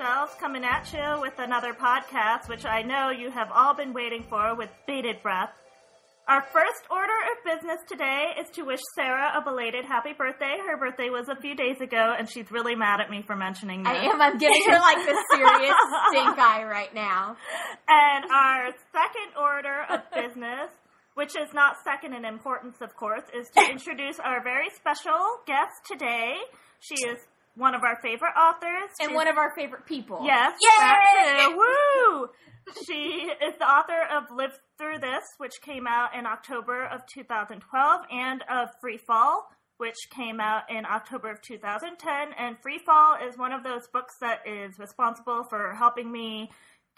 Coming at you with another podcast, which I know you have all been waiting for with bated breath. Our first order of business today is to wish Sarah a belated happy birthday. Her birthday was a few days ago, and she's really mad at me for mentioning this. I am. I'm giving her like the serious stink eye right now. And our second order of business, which is not second in importance, of course, is to introduce our very special guest today. She is one of our favorite authors. And one of our favorite people. Yes. Yay! Woo! She is the author of Live Through This, which came out in October of 2012, and of Free Fall, which came out in October of 2010. And Free Fall is one of those books that is responsible for helping me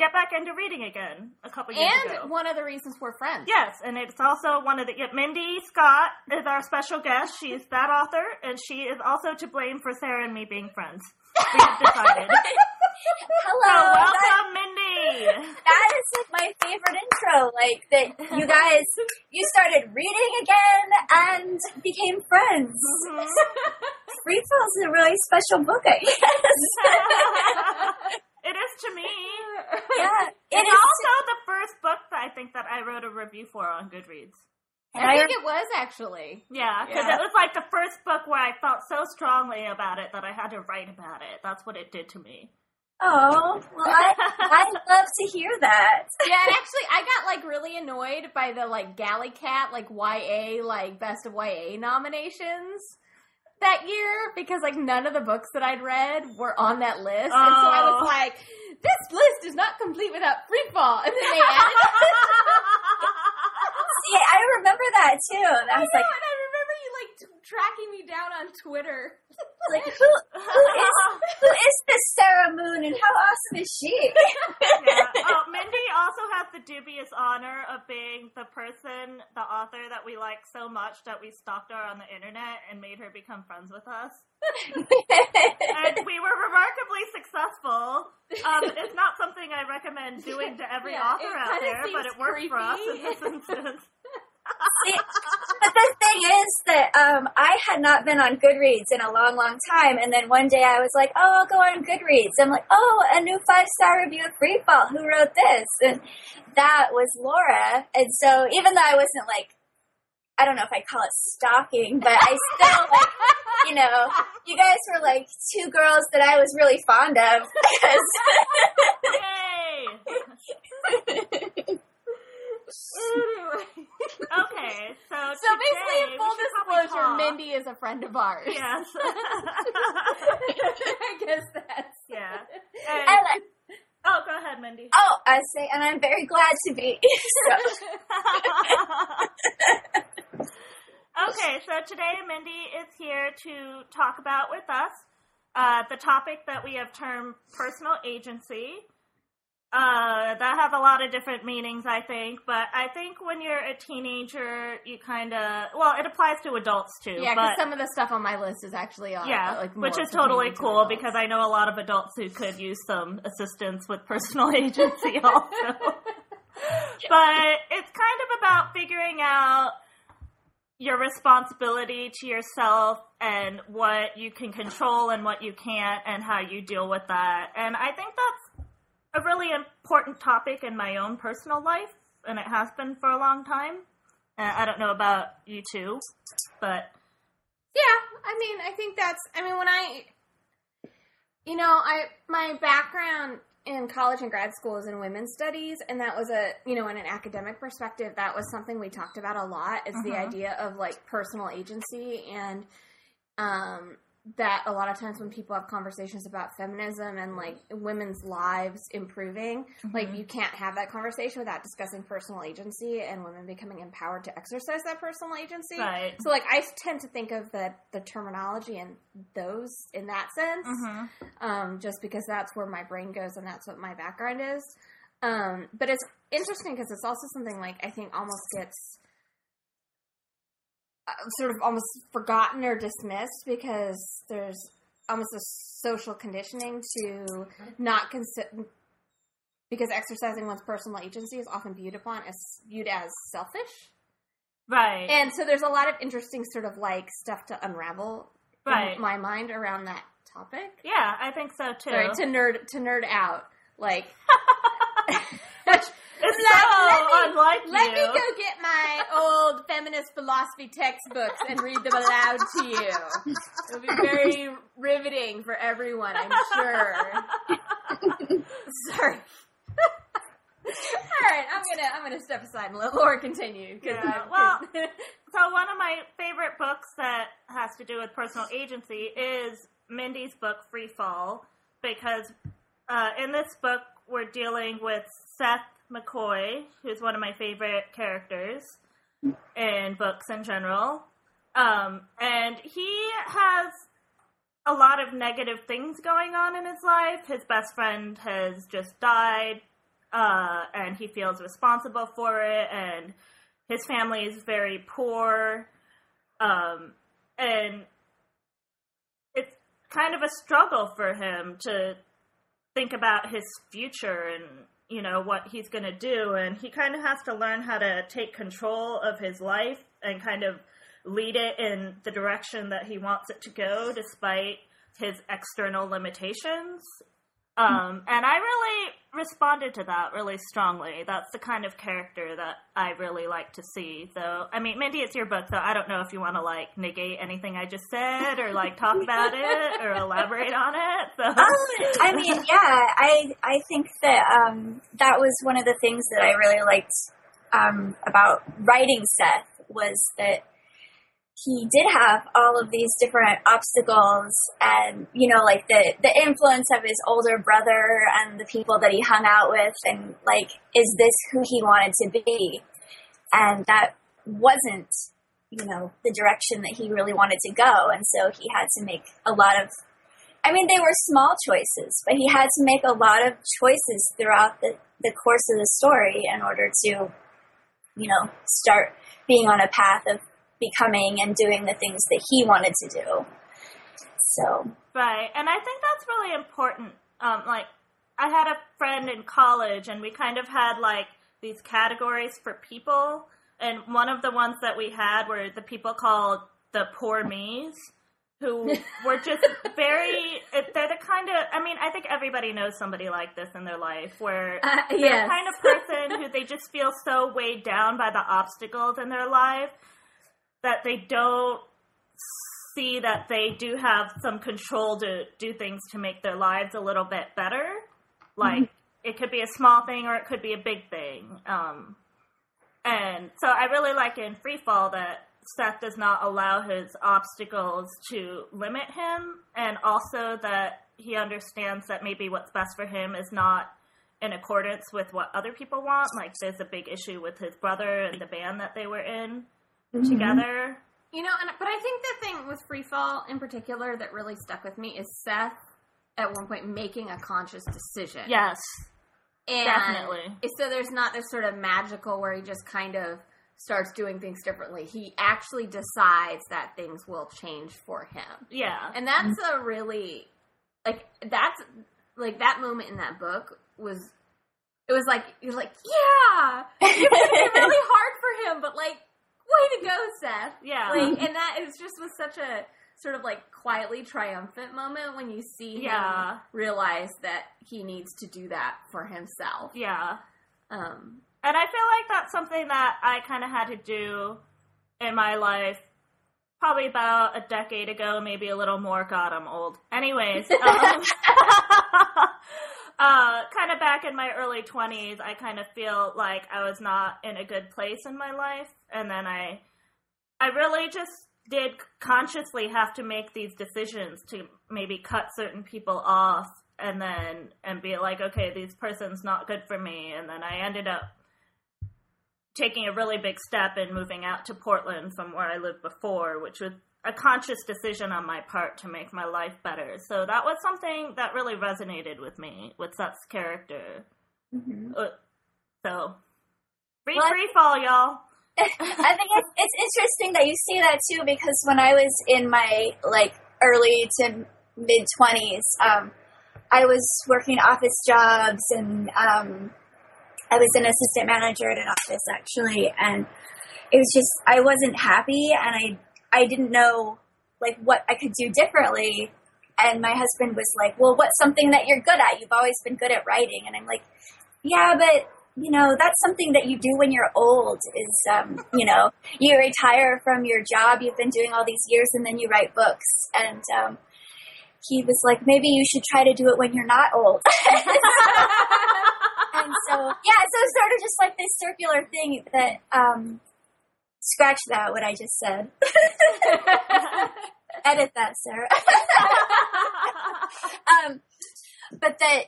get back into reading again a couple years And ago. And one of the reasons we're friends. Yes, and it's also one of the yeah, Mindi Scott is our special guest. She's that author, and she is also to blame for Sarah and me being friends. We have decided. Hello. So that, welcome, Mindi. that is like my favorite intro. Like that you guys you started reading again and became friends. Mhm. Free Fall is a really special book, I guess. it is to me. yeah. It It's is also the first book that I think that I wrote a review for on Goodreads. and I I, think it was actually. Yeah, because Yeah. it was like the first book where I felt so strongly about it that I had to write about it. That's what it did to me. Oh, well I I love to hear that. Yeah, actually, I got like really annoyed by the like GalleyCat like YA like best of YA nominations that year because like none of the books that I'd read were on that list, and so I was Oh. like, this list is not complete without Freefall, and then they added. See, I remember that too. I I was know, like, and I remember you like t- tracking me down on Twitter. like who who is who is this Sarah Moon and how awesome is she? yeah. Oh, Mindi also has the dubious honor of being the person, the author that we like so much that we stalked her on the internet and made her become friends with us. And we were remarkably successful. Um, it's not something I recommend doing to every Yeah, author out there, but it worked for us in this instance. See, but the thing is that um, I had not been on Goodreads in a long, long time, and then one day I was like, "Oh, I'll go on Goodreads." I'm like, "Oh, a new five star review of Freefall. Who wrote this?" And that was Laura. And so, even though I wasn't like, I don't know if I call it stalking, but I still like, you know, you guys were like two girls that I was really fond of because. Yay! anyway, Okay, so so basically, in full disclosure, Mindi is a friend of ours. Yes. I guess that's yeah. I And, oh, go ahead, Mindi. oh, I say, and I'm very glad to be. Okay, so today Mindi is here to talk about with us uh, the topic that we have termed personal agency. Uh, that have a lot of different meanings, I think, but I think when you're a teenager, you kind of well, it applies to adults too. Yeah, because some of the stuff on my list is actually on. yeah, like which is totally to cool because I know a lot of adults who could use some assistance with personal agency also. but it's kind of about figuring out your responsibility to yourself and what you can control and what you can't and how you deal with that. And I think that's a really important topic in my own personal life and it has been for a long time. Uh, I don't know about you two, but Yeah, I mean, I think that's. I mean, when I, you know, I my background in college and grad school is in women's studies, and that was a, you know, in an academic perspective, that was something we talked about a lot. Is the Mhm. idea of like personal agency and, um, that a lot of times when people have conversations about feminism and like women's lives improving, like Mhm. you can't have that conversation without discussing personal agency and women becoming empowered to exercise that personal agency. right. So like I tend to think of the the terminology and those in that sense, hmm um, just because that's where my brain goes and that's what my background is. Um, but it's interesting because it's also something like I think almost gets Uh, sort of almost forgotten or dismissed because there's almost a social conditioning to not consider because exercising one's personal agency is often viewed upon as viewed as selfish. Right. And so there's a lot of interesting sort of like stuff to unravel Right. in my mind around that topic? Yeah, I think so too. Sorry, to nerd to nerd out. Like it's Let- so let me- unlike Let you. me go get my old feminist philosophy textbooks and read them aloud to you. It'll be very riveting for everyone, I'm sure. Sorry. All right, I'm gonna I'm gonna step aside and let Laura continue. Yeah, I- well- So one of my favorite books that has to do with personal agency is Mindi's book Free Fall because uh, in this book we're dealing with Seth McCoy, who's one of my favorite characters in books in general, um, and he has a lot of negative things going on in his life. His best friend has just died, uh, and he feels responsible for it, and his family is very poor, um, and it's kind of a struggle for him to think about his future and you know what he's going to do, and he kind of has to learn how to take control of his life and kind of lead it in the direction that he wants it to go, despite his external limitations. Um, and I really responded to that really strongly. That's the kind of character that I really like to see. So, I mean, Mindi, it's your book, so I don't know if you want to like negate anything I just said or like talk about it or elaborate on it. So, Um, I mean, yeah, I I think that um, that was one of the things that I really liked um, about writing Seth was that he did have all of these different obstacles and you know like the the influence of his older brother and the people that he hung out with and like is this who he wanted to be? And that wasn't you know the direction that he really wanted to go. And so he had to make a lot of I mean, they were small choices, but he had to make a lot of choices throughout the, the course of the story in order to, you know, start being on a path of becoming and doing the things that he wanted to do. So, Right, and I think that's really important. Um, like, I had a friend in college, and we kind of had like these categories for people, and one of the ones that we had were the people called the poor me's, who were just very. They're the kind of. I mean, I think everybody knows somebody like this in their life, where Uh, they're yes. the kind of person who they just feel so weighed down by the obstacles in their life that they don't see that they do have some control to do things to make their lives a little bit better. Like it could be a small thing or it could be a big thing. Um, and so I really like in Freefall that Seth does not allow his obstacles to limit him, and also that he understands that maybe what's best for him is not in accordance with what other people want. Like there's a big issue with his brother and the band that they were in Mm-hmm. together. You know, and but I think the thing with Freefall in particular that really stuck with me is Seth at one point making a conscious decision. Yes, and definitely. So there's not this sort of magical where he just kind of starts doing things differently. He actually decides that things will change for him. Yeah. And that's a really like that's like that moment in that book was it was like you're like, yeah, it's gonna really hard for him, but like, way to go, Seth. Yeah. Like, and that is just was such a sort of like quietly triumphant moment when you see Yeah. him realize that he needs to do that for himself. yeah. Um, And I feel like that's something that I kind of had to do in my life probably about a decade ago, maybe a little more. God, I'm old. Anyways, um, uh, kind of back in my early 20s, I kind of feel like I was not in a good place in my life. And then I, I really just did consciously have to make these decisions to maybe cut certain people off and then and be like okay this person's not good for me and then i ended up taking a really big step in moving out to portland from where i lived before which was a conscious decision on my part to make my life better. So that was something that really resonated with me with seth's character. Mhm. Uh, so free Well, I- free fall y'all. I think it's, it's interesting that you see that too because when I was in my like early to mid twenties, um, I was working office jobs and um, I was an assistant manager at an office actually, and it was just I wasn't happy and I I didn't know like what I could do differently and my husband was like, "Well, what's something that you're good at? You've always been good at writing." And I'm like, "Yeah, but you know, that's something that you do when you're old. Is um, you know, you retire from your job you've been doing all these years, and then you write books." And um, he was like, "Maybe you should try to do it when you're not old." and so, yeah, so it's sort of just like this circular thing that. Um, scratch that what I just said. Edit that, Sarah. um, but that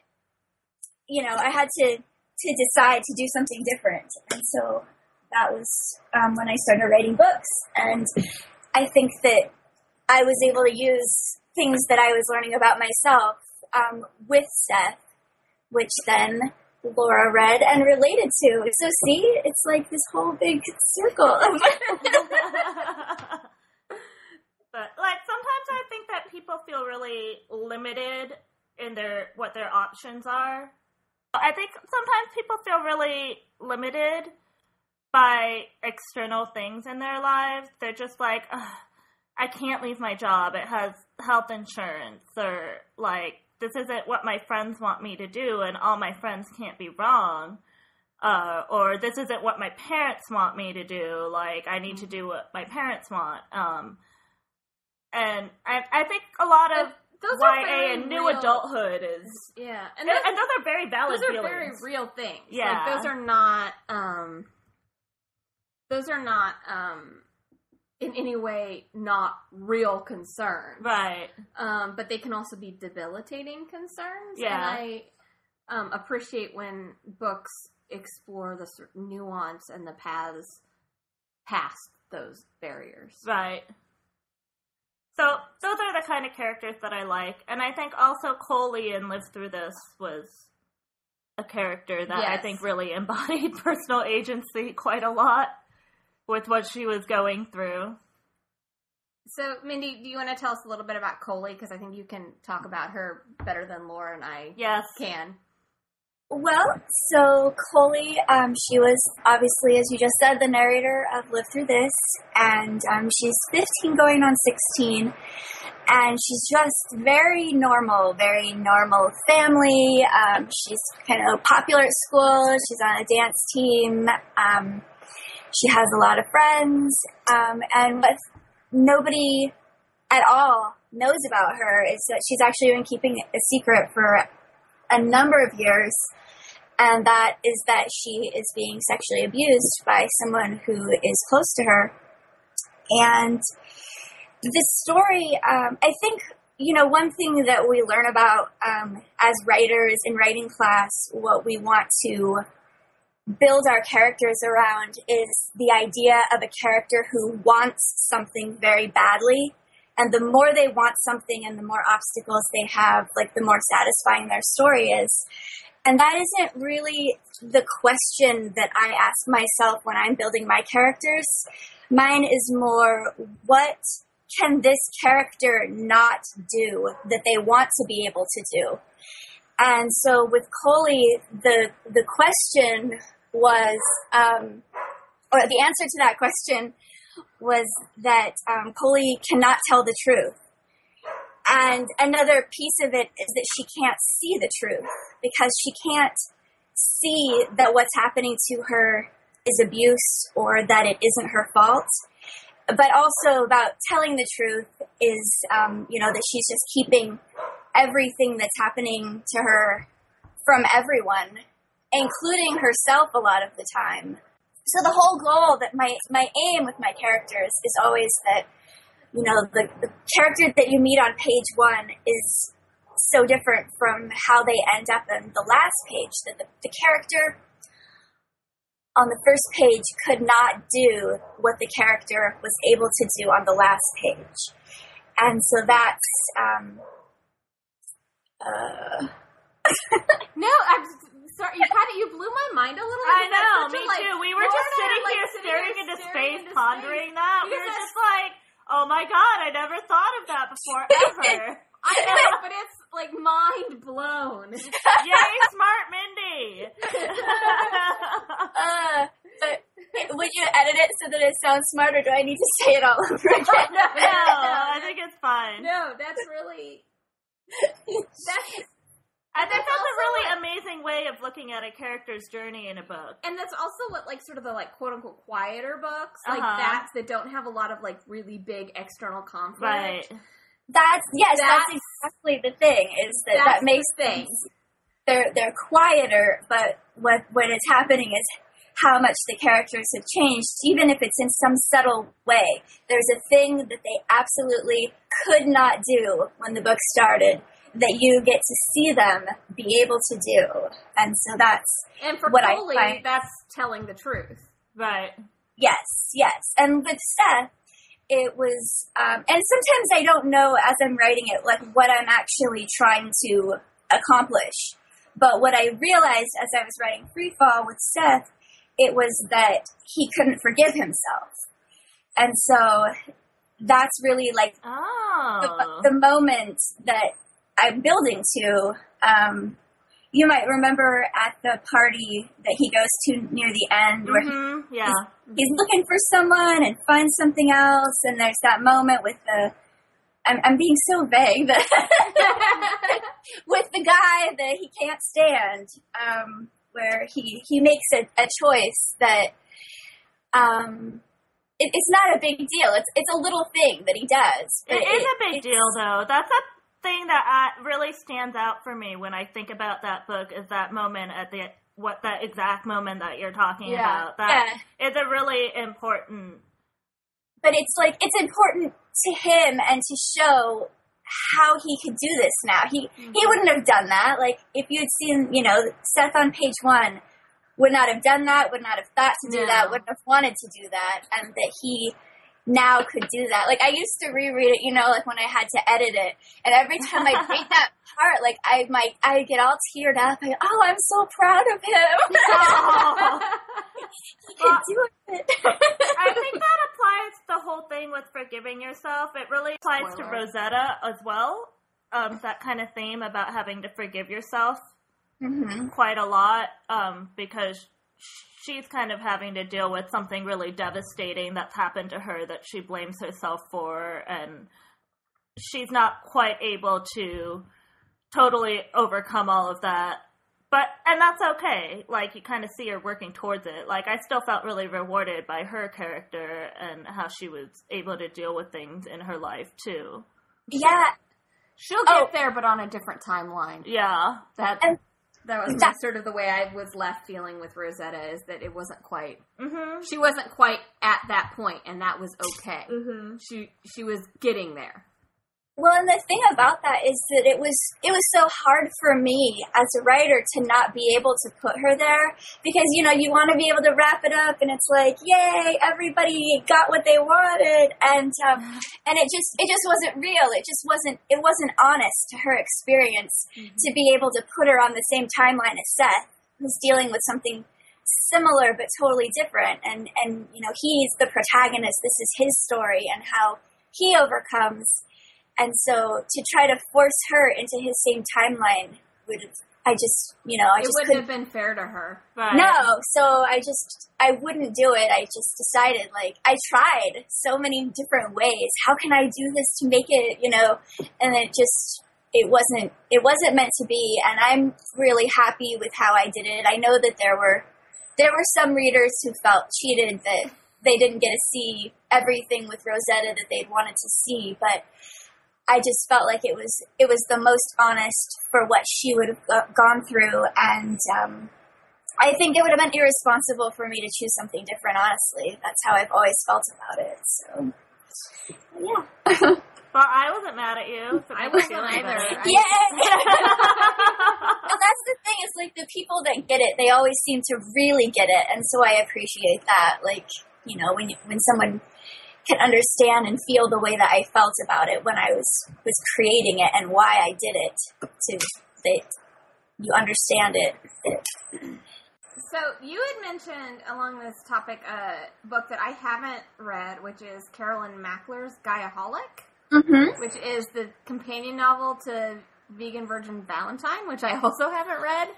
you know, I had to to decide to do something different, and so that was um, when I started writing books. And I think that I was able to use things that I was learning about myself um, with Seth, which then Laura read and related to. So see, it's like this whole big circle. but like sometimes I think that people feel really limited in their what their options are. I think sometimes people feel really limited by external things in their lives. They're just like, I can't leave my job. It has health insurance or like this isn't what my friends want me to do and all my friends can't be wrong. Uh, or this isn't what my parents want me to do. Like I need to do what my parents want. Um, and I, I think a lot of those YA and new real, adulthood is yeah, and, those, and those are very valid. Those are feelings. very real things. Yeah, like, those are not. Um, those are not um, in any way not real concerns. Right. Um, but they can also be debilitating concerns. Yeah. And I um, appreciate when books explore the sort of nuance and the paths past those barriers. Right. So those are the kind of characters that I like, and I think also Coley in Live Through This was a character that I think really embodied personal agency quite a lot with what she was going through. So, Mindi, do you want to tell us a little bit about Coley? Because I think you can talk about her better than Laura and I Yes. can. Well, so Coley, um, she was obviously, as you just said, the narrator of Live Through This, and um, she's 15 going on 16, and she's just very normal, very normal family. Um, she's kind of popular at school, she's on a dance team, um, she has a lot of friends, um, and what nobody at all knows about her is that she's actually been keeping a secret for a number of years, and that is that she is being sexually abused by someone who is close to her. And this story, um, I think, you know, one thing that we learn about um, as writers in writing class, what we want to build our characters around is the idea of a character who wants something very badly and the more they want something and the more obstacles they have, like the more satisfying their story is. And that isn't really the question that I ask myself when I'm building my characters. Mine is more, what can this character not do that they want to be able to do? And so with Coley, the the question was, um, or the answer to that question was that um, Coley cannot tell the truth. And another piece of it is that she can't see the truth because she can't see that what's happening to her is abuse or that it isn't her fault. But also about telling the truth is, um, you know, that she's just keeping everything that's happening to her from everyone, including herself a lot of the time. So the whole goal that my my aim with my characters is always that you know the, the character that you meet on page one is so different from how they end up in the last page. That the, the character on the first page could not do what the character was able to do on the last page, and so that's um, uh, No, I'm sorry. You kind of you blew my mind a little bit. I because know, that's such me a, like, too. We were Laura just sitting are, like, here sitting staring here into space, into pondering space. that. We were just like, oh my god, I never thought of that before ever. I know, but it's like mind blown. Yay, smart Mindi! uh, but would you edit it so that it sounds smart, or do I need to say it all over again? no, I think it's fine. No, that's really That's I think That's that's a really what- amazing way of looking at a character's journey in a book. and that's also what like sort of the like quote unquote quieter books like Uh-huh. that that don't have a lot of like really big external conflict. Right. That's yes, that's, That's- exactly the thing. Is that that makes the things they're they're quieter, but what what is happening is how much the characters have changed, even if it's in some subtle way. There's a thing that they absolutely could not do when the book started that you get to see them be able to do, and so that's And for What I find. that's telling the truth. Right. Yes, yes. And with Seth, it was, um, and sometimes I don't know as I'm writing it, like what I'm actually trying to accomplish. But what I realized as I was writing Freefall with Seth, it was that he couldn't forgive himself. And so that's really like Oh. the, the moment that I'm building to. Um, you might remember at the party that he goes to near the end where he hmm Yeah. he's looking for someone and finds something else, and there's that moment with the. I'm, I'm being so vague that with the guy that he can't stand, um, where he he makes a, a choice that um, it, it's not a big deal. It's it's a little thing that he does. It is a big deal, though. That's a thing that uh, really stands out for me when I think about that book. Is that moment at the what that exact moment that you're talking Yeah. about? That Yeah. is a really important. but it's like it's important to him and to show how he could do this now. He he wouldn't have done that. Like if you had seen, you know, Seth on page one would not have done that, would not have thought to do No. that, wouldn't have wanted to do that, and that he now could do that. Like I used to reread it, you know, like when I had to edit it, and every time I read that part, like I might I get all teared up. I, oh, I'm so proud of him. Oh. he could do it. I think that applies the whole thing with forgiving yourself. It really applies to Rosetta as well. Um, that kind of theme about having to forgive yourself hmm quite a lot um, because she's kind of having to deal with something really devastating that's happened to her that she blames herself for, and she's not quite able to totally overcome all of that. But and that's okay. Like you kind of see her working towards it. Like I still felt really rewarded by her character and how she was able to deal with things in her life too. Yeah, She'll get Oh. there, but on a different timeline. Yeah. That And- that was That- sort of the way I was left feeling with Rosetta is that it wasn't quite. Mhm. She wasn't quite at that point, and that was okay. Mhm. She she was getting there. Well, and the thing about that is that it was it was so hard for me as a writer to not be able to put her there because you know you want to be able to wrap it up and it's like yay everybody got what they wanted. And um, and it just it just wasn't real. It just wasn't it wasn't honest to her experience to be able to put her on the same timeline as Seth who's dealing with something similar but totally different. And and you know he's the protagonist. This is his story and how he overcomes and so to try to force her into his same timeline would I just, you know, I It just wouldn't have been fair to her. Right. No, so I just, I wouldn't do it. I just decided, like, I tried so many different ways. How can I do this to make it, you know, and it just, it wasn't, it wasn't meant to be. And I'm really happy with how I did it. I know that there were, there were some readers who felt cheated that they didn't get to see everything with Rosetta that they'd wanted to see, but I just felt like it was it was the most honest for what she would have gone through, and um, I think it would have been irresponsible for me to choose something different. Honestly, that's how I've always felt about it. So, yeah, Well, I wasn't mad at you. so I wasn't either. better. I- yeah. and that's the thing is like the people that get it, they always seem to really get it, and so I appreciate that. Like you know, when you, when someone can understand and feel the way that I felt about it when I was was creating it and why I did it, to that you understand it. So you had mentioned along this topic a book that I haven't read, which is Carolyn Mackler's Guyaholic, Mhm. which is the companion novel to Vegan Virgin Valentine, which I also haven't read.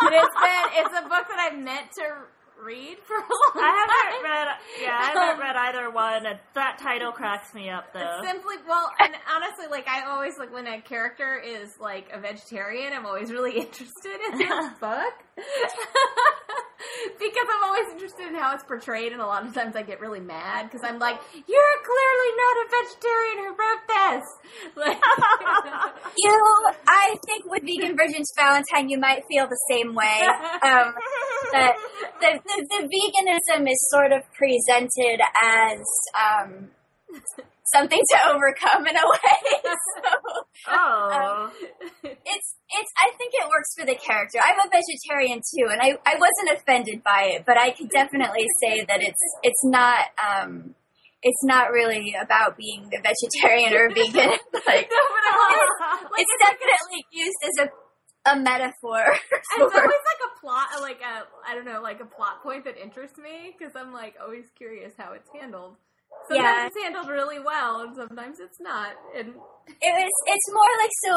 but it's been it's a book that I've meant to read for a long I haven't time. read. Yeah, I haven't read either one. And that title cracks me up though. Simply, well, and honestly, like I always like when a character is like a vegetarian, I'm always really interested in this book because I'm always interested in how it's portrayed, and a lot of times I get really mad because I'm like, "You're clearly not a vegetarian who wrote this." Like, You, I think with Vegan Virgins Valentine, you might feel the same way. Um, that the, the, the veganism is sort of presented as um, something to overcome in a way. So oh, it's it's. I think it works for the character. I'm a vegetarian too, and I, I wasn't offended by it, but I could definitely say that it's it's not. Um, it's not really about being a vegetarian or vegan. like, No, always- like, it's definitely used as a a metaphor. And it's always like a plot, like a I don't know, like a plot point that interests me because I'm like always curious how it's handled. Sometimes Yeah. it's handled really well, and sometimes it's not. And It was. It's more like so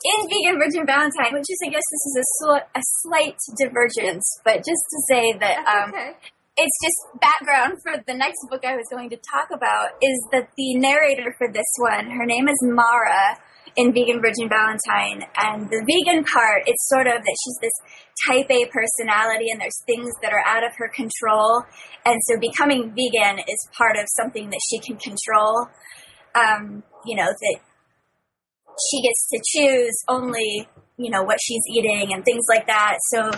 in Vegan Virgin Valentine, which is I guess this is a sl- a slight divergence, but just to say that um, okay, it's just background for the next book I was going to talk about is that the narrator for this one, her name is Mara in Vegan Virgin Valentine, and the vegan part, it's sort of that she's this type A personality, and there's things that are out of her control, and so becoming vegan is part of something that she can control. Um, you know that she gets to choose only you know what she's eating and things like that. So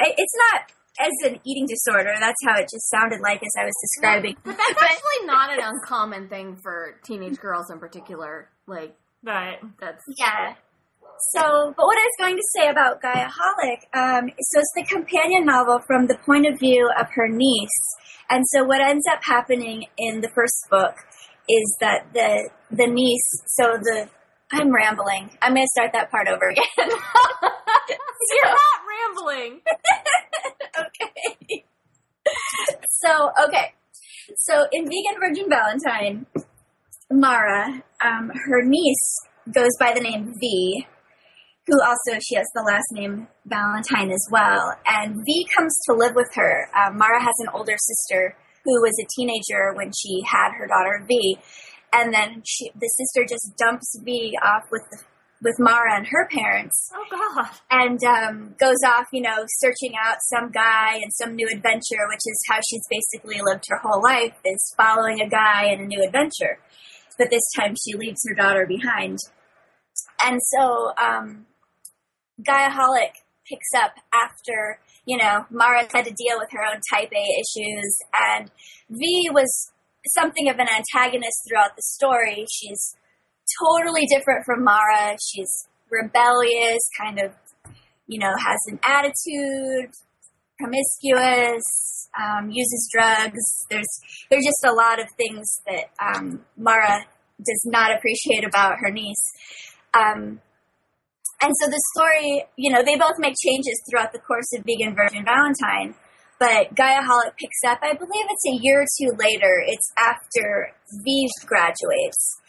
it's not as an eating disorder. That's how it just sounded like as I was describing. but that's actually not an uncommon thing for teenage girls in particular. Like right. that's Yeah. So, but what I was going to say about Guyaholic, um, so it's the companion novel from the point of view of her niece. And so what ends up happening in the first book is that the the niece, so the I'm rambling. I'm going to start that part over again. you're not rambling. okay. So, okay. So in Vegan Virgin Valentine, Mara, um, her niece goes by the name V, who also she has the last name Valentine as well. And V comes to live with her. Um, Mara has an older sister who was a teenager when she had her daughter V, and then she, the sister just dumps V off with the, with Mara and her parents Oh God. and um, goes off, you know, searching out some guy and some new adventure, which is how she's basically lived her whole life, is following a guy and a new adventure. But this time she leaves her daughter behind. And so um, Guyaholic picks up after, you know, Mara had to deal with her own type A issues, and V was something of an antagonist throughout the story. She's totally different from Mara. She's rebellious, kind of, you know, has an attitude, promiscuous, um, uses drugs. There's there's just a lot of things that um, Mara does not appreciate about her niece. Um, and so the story, you know, they both make changes throughout the course of Vegan Virgin Valentine. But Guyaholic picks up, I believe it's a year or two later. It's after V graduates.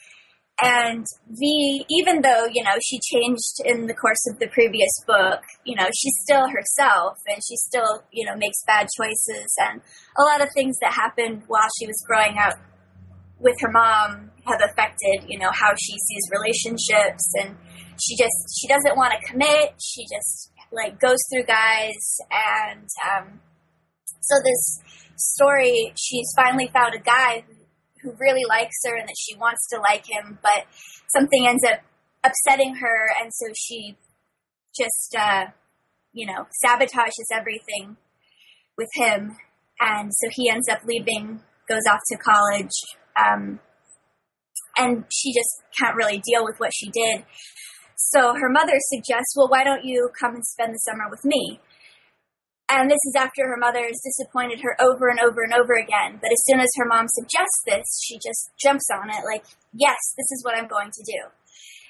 And V, even though, you know, she changed in the course of the previous book, you know, she's still herself and she still, you know, makes bad choices. And a lot of things that happened while she was growing up with her mom have affected, you know, how she sees relationships. And she just, she doesn't want to commit. She just, like, goes through guys. And um, so this story, she's finally found a guy who who really likes her and that she wants to like him, but something ends up upsetting her, and so she just, uh, you know, sabotages everything with him, and so he ends up leaving, goes off to college, um, and she just can't really deal with what she did. So her mother suggests, well, why don't you come and spend the summer with me? And this is after her mother has disappointed her over and over and over again. But as soon as her mom suggests this, she just jumps on it like, yes, this is what I'm going to do.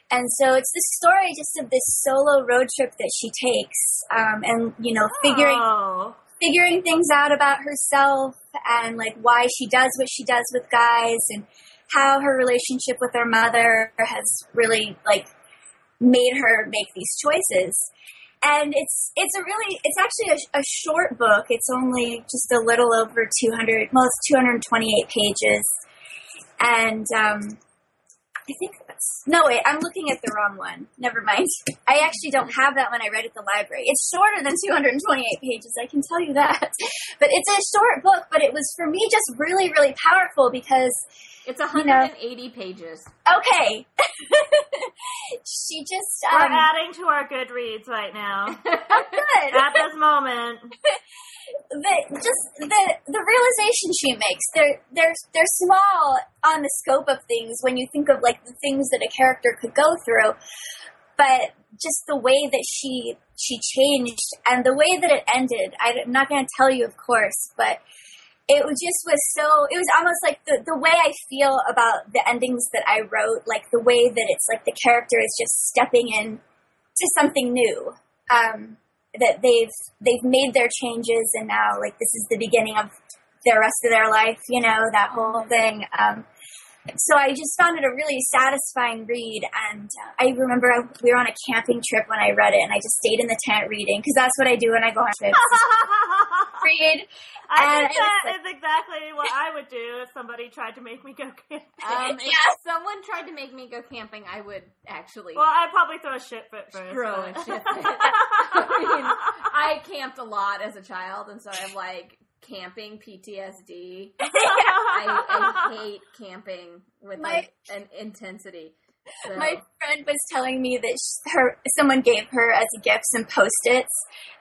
And so it's this story just of this solo road trip that she takes, um, and you know, figuring Oh. figuring things out about herself and like why she does what she does with guys and how her relationship with her mother has really like made her make these choices. And it's it's a really it's actually a, a short book. It's only just a little over 200. Well, it's 228 pages, and um, I think that's no wait. I'm looking at the wrong one. Never mind. I actually don't have that one. I read at the library. It's shorter than 228 pages. I can tell you that. But it's a short book. But it was for me just really really powerful because It's 180 pages. okay, she just We're um, adding to our Goodreads right now. good. At this moment. the just the the realization she makes they're they're they're small on the scope of things when you think of like the things that a character could go through but just the way that she she changed and the way that it ended i'm not going to tell you of course but it just was so it was almost like the, the way i feel about the endings that i wrote like the way that it's like the character is just stepping in to something new um that they've they've made their changes and now like this is the beginning of the rest of their life you know that whole thing um so I just found it a really satisfying read, and uh, I remember I, we were on a camping trip when I read it, and I just stayed in the tent reading because that's what I do when I go on trips. read. I And think that like- is exactly what I would do if somebody tried to make me go camping. Um, if Yeah. someone tried to make me go camping, I would actually well, I'd probably throw a shit fit first. throw but- a shit fit. I mean, I camped a lot as a child, and so I'm like camping PTSD. I, I hate camping with My- like an intensity. So. My friend was telling me that sh her someone gave her as a gift some post-its,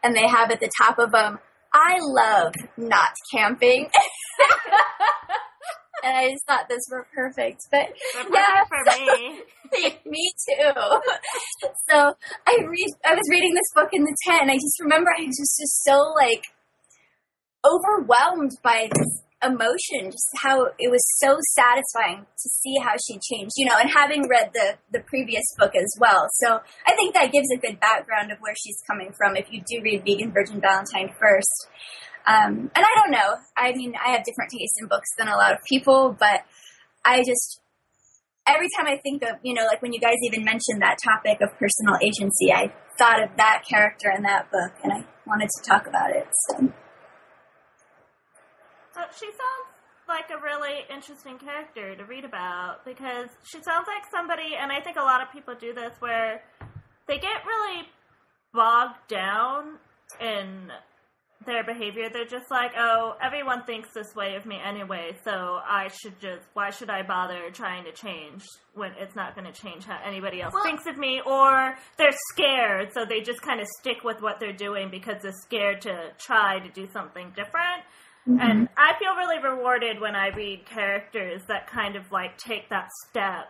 and they have at the top of them, "I love not camping." and I just thought those were perfect, but They're Yeah. perfect for me. me too. So I read. I was reading this book in the tent, and I just remember I was just, just so like overwhelmed by this emotion, just how it was so satisfying to see how she changed. You know, and having read the the previous book as well, so I think that gives a good background of where she's coming from. If you do read Vegan Virgin Valentine first. Um, and I don't know. I mean, I have different tastes in books than a lot of people, but I just every time I think of, you know, like when you guys even mentioned that topic of personal agency, I thought of that character in that book and I wanted to talk about it. So. So she sounds like a really interesting character to read about because she sounds like somebody, and I think a lot of people do this, where they get really bogged down in their behavior. They're just like, oh, everyone thinks this way of me anyway, so I should just, why should I bother trying to change when it's not going to change how anybody else Well- thinks of me? Or they're scared, so they just kind of stick with what they're doing because they're scared to try to do something different. And I feel really rewarded when I read characters that kind of like take that step.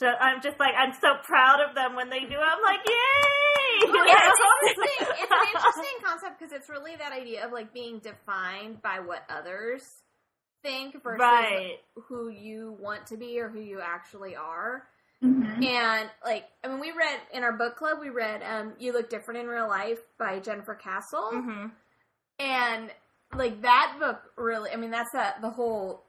So I'm just like I'm so proud of them when they do. I'm like, yay! Well, Yeah. it's, interesting. it's an interesting concept because it's really that idea of like being defined by what others think versus right. who you want to be or who you actually are. Mhm. And like, I mean, we read in our book club, we read um, "You Look Different in Real Life" by Jennifer Castle, hmm and like that book really. I mean, that's a, the whole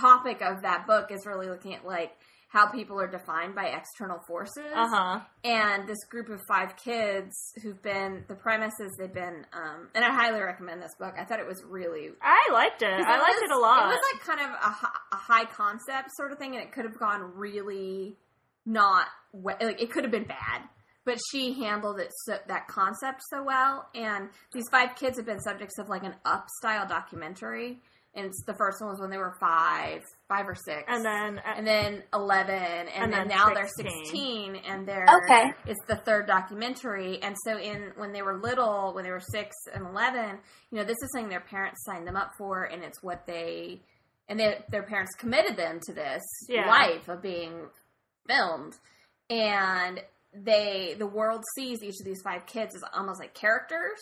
topic of that book is really looking at like how people are defined by external forces Uh huh. and this group of five kids who've been the premise is they've been um and i highly recommend this book i thought it was really I liked it. I liked it a lot. it was like kind of a, a high concept sort of thing and it could have gone really not like it could have been bad but she handled it so, that concept so well and these five kids have been subjects of like an up style documentary and it's, the first one was when they were five five or six and then uh, and then 11 and, And then, then now 16. they're 16 and they're Okay. it's the third documentary and so in when they were little when they were 6 and 11 you know this is something their parents signed them up for and it's what they and they, their parents committed them to this Yeah. life of being filmed and they the world sees each of these five kids as almost like characters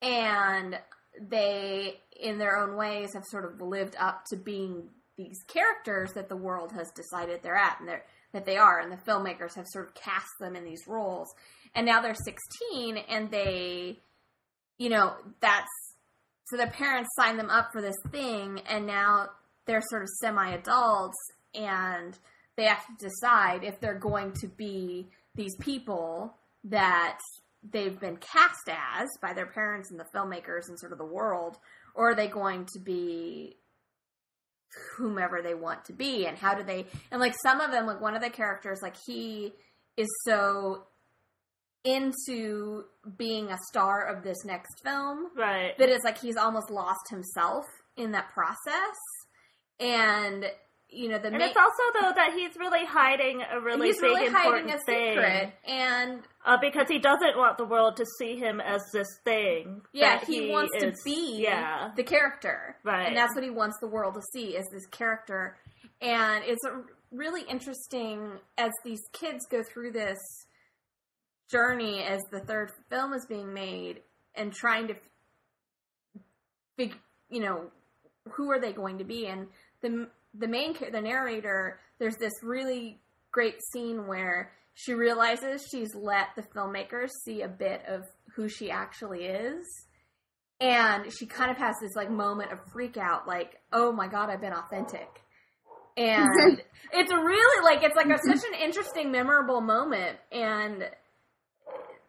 and they in their own ways have sort of lived up to being these characters that the world has decided they're at and they're that they are and the filmmakers have sort of cast them in these roles. And now they're 16 and they you know that's so their parents signed them up for this thing and now they're sort of semi adults and they have to decide if they're going to be these people that they've been cast as by their parents and the filmmakers and sort of the world, or are they going to be whomever they want to be and how do they and like some of them like one of the characters like he is so into being a star of this next film Right. that it's like he's almost lost himself in that process and you know the And main, it's also though that he's really hiding a really he's big really important hiding a thing, secret and uh, because he doesn't want the world to see him as this thing. yeah that he, wants is- to be Yeah. the character Right. and that's what he wants the world to see is this character and it's a really interesting as these kids go through this journey as the third film is being made and trying to fig- you know who are they going to be and the the main the narrator there's this really great scene where she realizes she's let the filmmakers see a bit of who she actually is. And she kind of has this like moment of freak out like oh my god i've been authentic. And it's really like it's like a, such an interesting memorable moment. And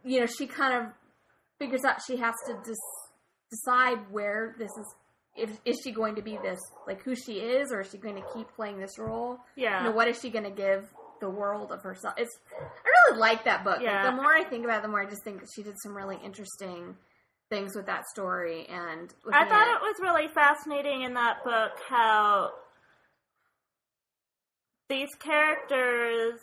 you know she kind of figures out she has to dis- decide where this is if is she going to be this like who she is or is she going to keep playing this role Yeah. you know what is she going to give the world of herself it's i really like that book Like, Yeah. the more i think about it the more i just think she did some really interesting things with that story and I thought at- it was really fascinating in that book how these characters,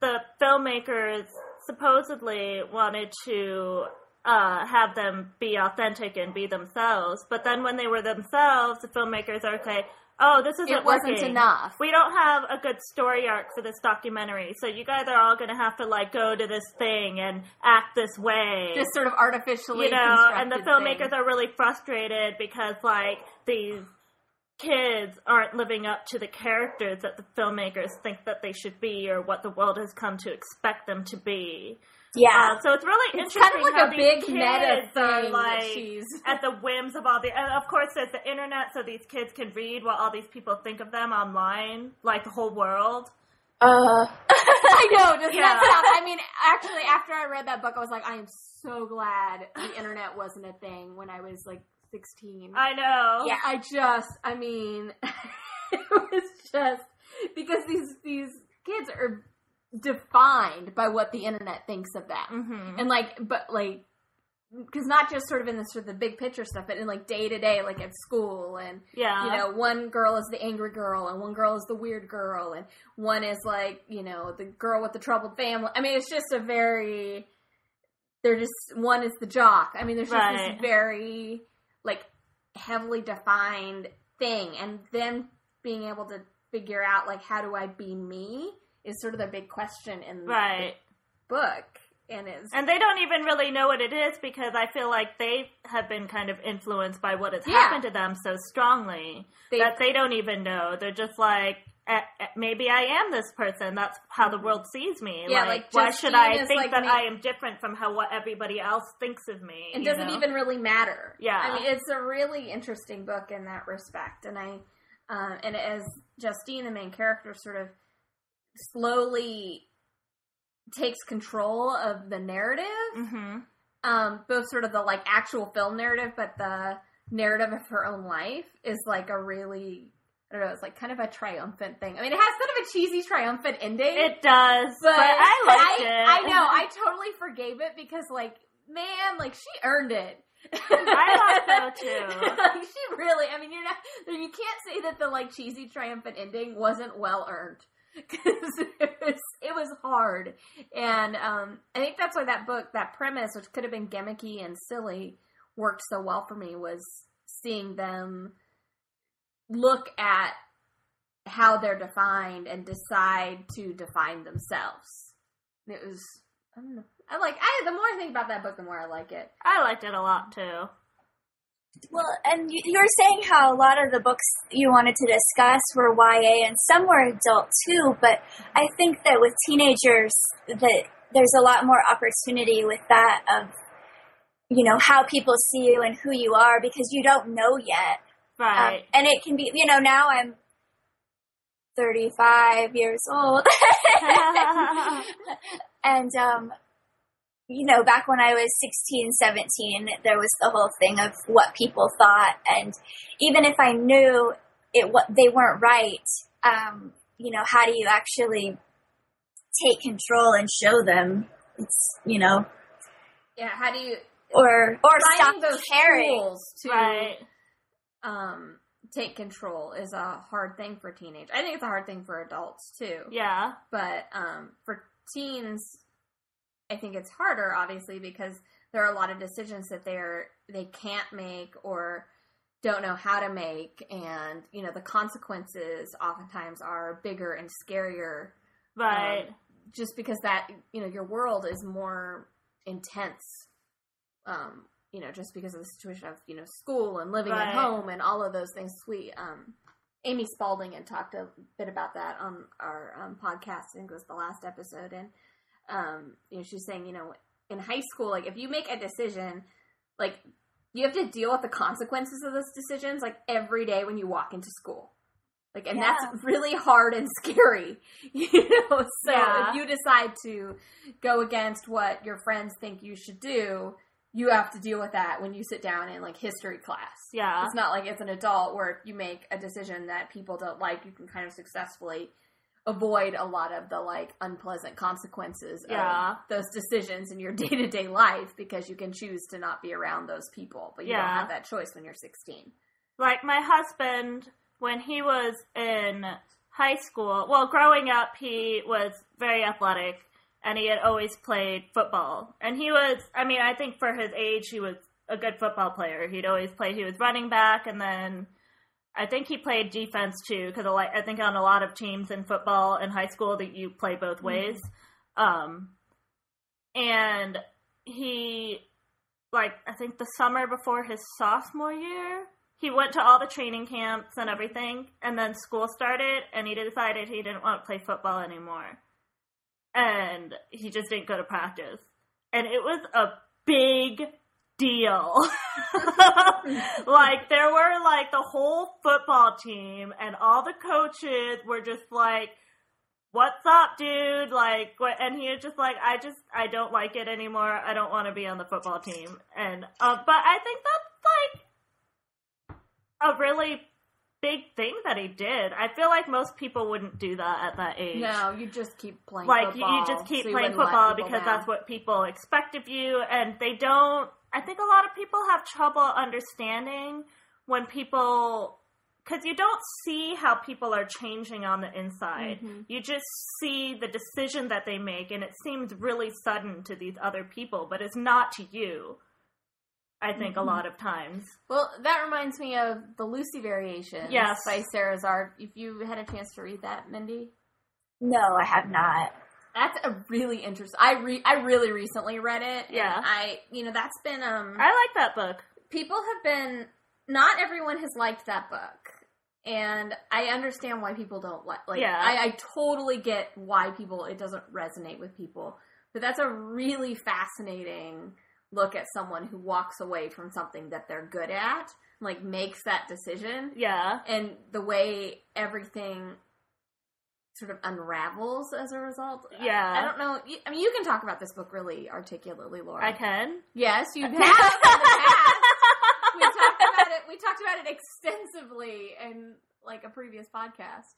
the filmmakers supposedly wanted to uh, have them be authentic and be themselves, but then when they were themselves, the filmmakers are okay. Oh, this isn't it wasn't working. enough We don't have a good story arc for this documentary, so you guys are all going to have to like go to this thing and act this way this sort of artificially you know, and the filmmakers thing. are really frustrated because like these kids aren't living up to the characters that the filmmakers think that they should be or what the world has come to expect them to be. Yeah. Uh, so it's really it's interesting kind of how like a big meta thing like at the whims of all the and of course there's the internet so these kids can read what all these people think of them online like the whole world Uh, I know, does Yeah. that sound? I mean, actually, after I read that book, I was like, I am so glad the internet wasn't a thing when I was like 16. i know Yeah. I just, I mean, it was just because these these kids are defined by what the internet thinks of them, hmm and like, but like. Because not just sort of in the sort of the big picture stuff, but in like day to day, like at school, and yeah you know, one girl is the angry girl and one girl is the weird girl and one is like, you know, the girl with the troubled family. I mean, it's just a very they're just one is the jock. I mean, there's just Right. this very like heavily defined thing and them being able to figure out like how do I be me is sort of the big question in right the book and is And they don't even really know what it is because I feel like they have been kind of influenced by what has Yeah. happened to them so strongly they that they don't even know. They're just like, eh, eh, maybe I am this person. That's how the world sees me. Yeah, like, like, why should I think like that me- I am different from how what everybody else thinks of me? it doesn't know? even really matter. Yeah. I mean, it's a really interesting book in that respect, and I, um, and as Justine, the main character, sort of slowly takes control of the narrative, Mhm. um, both sort of the like actual film narrative, but the narrative of her own life is like a really. I don't know. It's like kind of a triumphant thing. I mean, it has sort of a cheesy, triumphant ending. It does, but, but, I liked I, it. I know. I totally forgave it because, like, man, like she earned it. I thought so, too. like, she really. I mean, you're not. You can't say that the like cheesy, triumphant ending wasn't well earned because it was it was hard, and um, I think that's why that book, that premise, which could have been gimmicky and silly, worked so well for me. Was seeing them look at how they're defined and decide to define themselves. It was I don't know. I like I the more I think about that book, the more I like it. I liked it a lot too. Well, and you, were saying how a lot of the books you wanted to discuss were YA and some were adult too, but I think that with teenagers that there's a lot more opportunity with that of you know how people see you and who you are because you don't know yet. Um, Right. and it can be, you know, now I'm 35 years old. and um, you know, back when I was 16, 17, there was the whole thing of what people thought. And even if I knew it, what they weren't right, um, you know, how do you actually take control and show them? It's, you know, Yeah, how do you or, or stop those caring. tools to Right. um take control is a hard thing for teenage. I think it's a hard thing for adults too. Yeah. But um for teens I think it's harder obviously because there are a lot of decisions that they're they can't make or don't know how to make and you know the consequences oftentimes are bigger and scarier Right. um, just because that you know your world is more intense um you know just because of the situation of you know school and living Right. at home and all of those things we um amy spalding had talked a bit about that on our um, podcast i think it was the last episode and um you know she's saying you know in high school like if you make a decision like you have to deal with the consequences of those decisions like every day when you walk into school like and Yeah. that's really hard and scary you know so Yeah. if you decide to go against what your friends think you should do you have to deal with that when you sit down in like history class Yeah. it's not like it's an adult where if you make a decision that people don't like you can kind of successfully avoid a lot of the like unpleasant consequences Yeah. of those decisions in your day-to-day life because you can choose to not be around those people but you don't have that choice when you're 16 like my husband when he was in high school well growing up he was very athletic and he had always played football. And he was i mean i think for his age he was a good football player. He'd always played he was running back and then i think he played defense too because i think on a lot of teams in football in high school that you play both ways. Um and he like I think the summer before his sophomore year, he went to all the training camps and everything, and then school started, and he decided he didn't want to play football anymore, and he just didn't go to practice, and it was a big deal. like there were like the whole football team and all the coaches were just like what's up, dude? Like, what? And he was just like, I just, I don't like it anymore. I don't want to be on the football team. And, uh, but I think that's like a really big thing that he did. I feel like most people wouldn't do that at that age. no you just keep playing Like, you, football, you just keep so playing football because down. that's what people expect of you. And they don't, I think a lot of people have trouble understanding when people because you don't see how people are changing on the inside. Mhm. You just see the decision that they make, and it seems really sudden to these other people, but it's not to you. I think Mhm. a lot of times. Well, that reminds me of the Lucy variation. Yes. by Sarah Zarr. If you had a chance to read that, Mindi, No, I have not. That's a really interesting. I re- I really recently read it. Yeah. I you know that's been um I like that book. people have been not everyone has liked that book. And I understand why people don't like like Yeah. I, I totally get why people it doesn't resonate with people. But that's a really fascinating look at someone who walks away from something that they're good at, like makes that decision Yeah. and the way everything sort of unravels as a result. Yeah. I, don't know. I mean, you can talk about this book really articulately, Laura. I can. Yes, you have in the past. We talked about it. We talked about it extensively in like a previous podcast.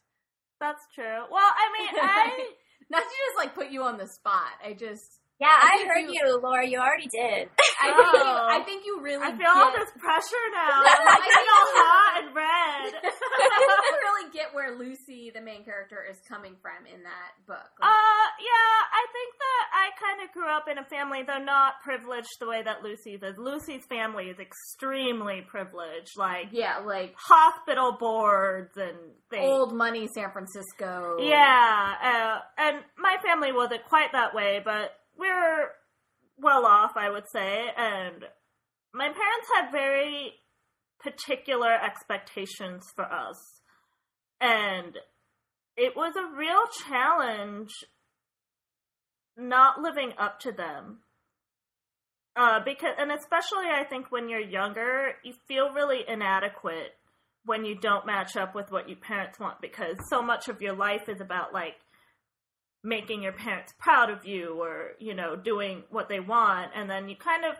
That's true. Well, I mean, I. Not to just like put you on the spot. I just Yeah, I I, heard you- you, Laura. You already did. I think you, Oh. I think you really I feel all this pressure now. I'm getting all hot and red. I don't really get where Lucy, the main character, is coming from in that book. Uh, yeah, I think that I kind of grew up in a family, though not privileged the way that Lucy's is. Lucy's family is extremely privileged, like yeah, like hospital boards and things. old money San Francisco. Yeah, uh, and my family wasn't quite that way, but we're well off, I would say. And my parents had very particular expectations for us, and it was a real challenge not living up to them. Uh, because, and especially I think when you're younger, you feel really inadequate when you don't match up with what your parents want because so much of your life is about like making your parents proud of you or, you know, doing what they want. And then you kind of,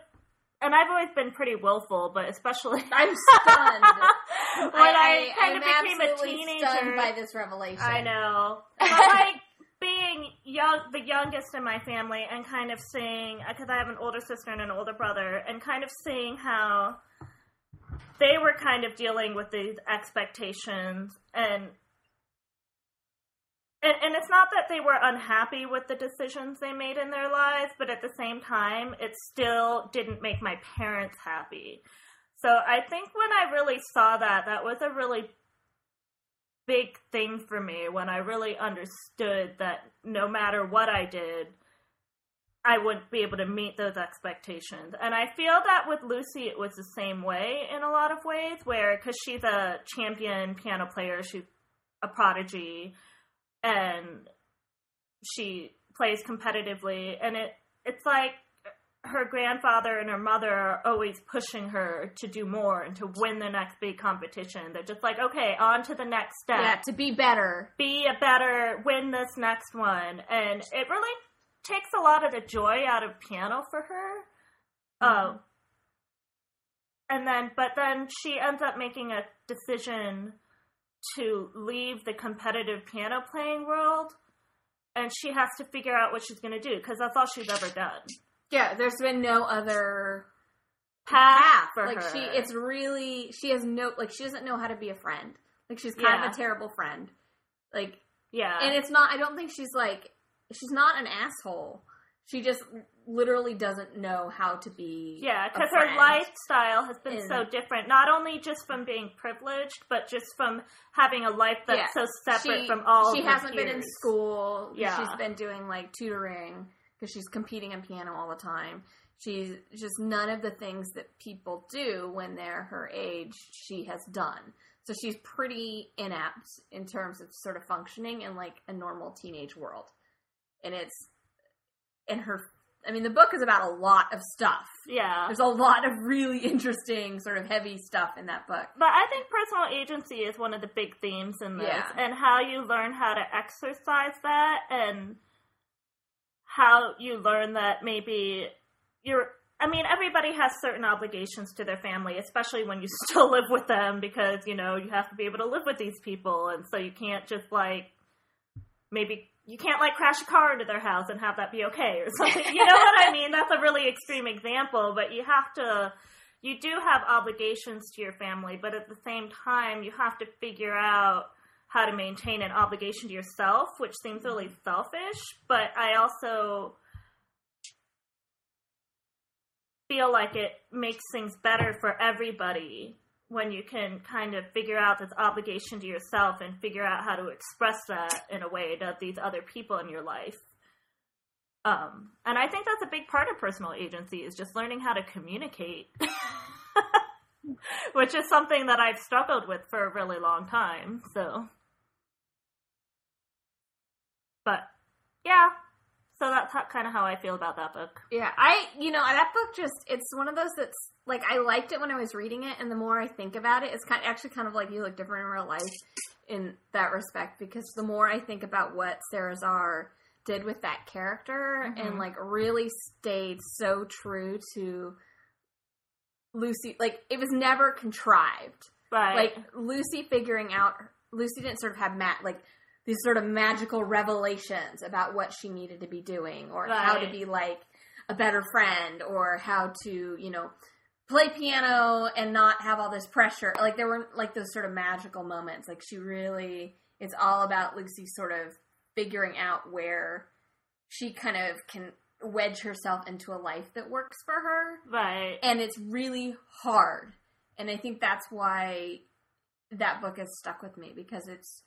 and I've always been pretty willful, but especially I'm stunned. when I, kind I'm of became a teenager. stunned by this revelation. I know. Like being young, the youngest in my family, and kind of seeing because I have an older sister and an older brother, and kind of seeing how they were kind of dealing with these expectations and. And, and it's not that they were unhappy with the decisions they made in their lives, but at the same time, it still didn't make my parents happy. So I think when I really saw that, that was a really big thing for me when I really understood that no matter what I did, I wouldn't be able to meet those expectations. And I feel that with Lucy, it was the same way in a lot of ways, where because she's a champion piano player, she's a prodigy, and she plays competitively, and it it's like her grandfather and her mother are always pushing her to do more and to win the next big competition. They're just like, okay, on to the next step. Yeah, to be better. Be a better, win this next one. And it really takes a lot of the joy out of piano for her. Um, and then, but then she ends up making a decision to leave the competitive piano playing world. And she has to figure out what she's going to do because that's all she's ever done Yeah, there's been no other path, path. for like her. she, it's really she has no like she doesn't know how to be a friend. Like she's kind Yeah. of a terrible friend. Like, yeah, and it's not. I don't think she's like she's not an asshole. She just literally doesn't know how to be. yeah, because her lifestyle has been And- so different. Not only just from being privileged, but just from having a life that's Yeah. so separate she, from all. She hasn't been in school. Yeah. she's been doing like tutoring because she's competing in piano all the time. She's just none of the things that people do when they're her age. She has done. So she's pretty inept in terms of sort of functioning in like a normal teenage world. And it's and her. I mean, the book is about a lot of stuff. Yeah, There's a lot of really interesting, sort of heavy stuff in that book. But I think personal agency is one of the big themes in this, Yeah. and how you learn how to exercise that, and how you learn that maybe you're. I mean, everybody has certain obligations to their family, especially when you still live with them, because you know you have to be able to live with these people, and so you can't just like maybe you can't like crash a car into their house and have that be okay or something. You know what I mean? That's a really extreme example, but you have to you do have obligations to your family, but at the same time, you have to figure out how to maintain an obligation to yourself, which seems really mm-hmm. selfish. But I also feel like it makes things better for everybody when you can kind of figure out this obligation to yourself and figure out how to express that in a way to these other people in your life. Um, and I think that's a big part of personal agency is just learning how to communicate, which is something that I've struggled with for a really long time. So, but yeah, so that's how, kind of how I feel about that book. Yeah, I you know that book just it's one of those that's like I liked it when I was reading it, and the more I think about it, it's kind actually kind of like you look different in real life in that respect because the more I think about what Sarah Zarr did with that character Mhm. and like really stayed so true to Lucy, like it was never contrived. Right. Like Lucy figuring out Lucy didn't sort of have mat like these sort of magical revelations about what she needed to be doing or how to be like a better friend or how to, you know, play piano and not have all this pressure. Like there weren't like those sort of magical moments. Like she really it's all about Lucy sort of figuring out where she kind of can wedge herself into a life that works for her right. and it's really hard. And I think that's why that book has stuck with me because it's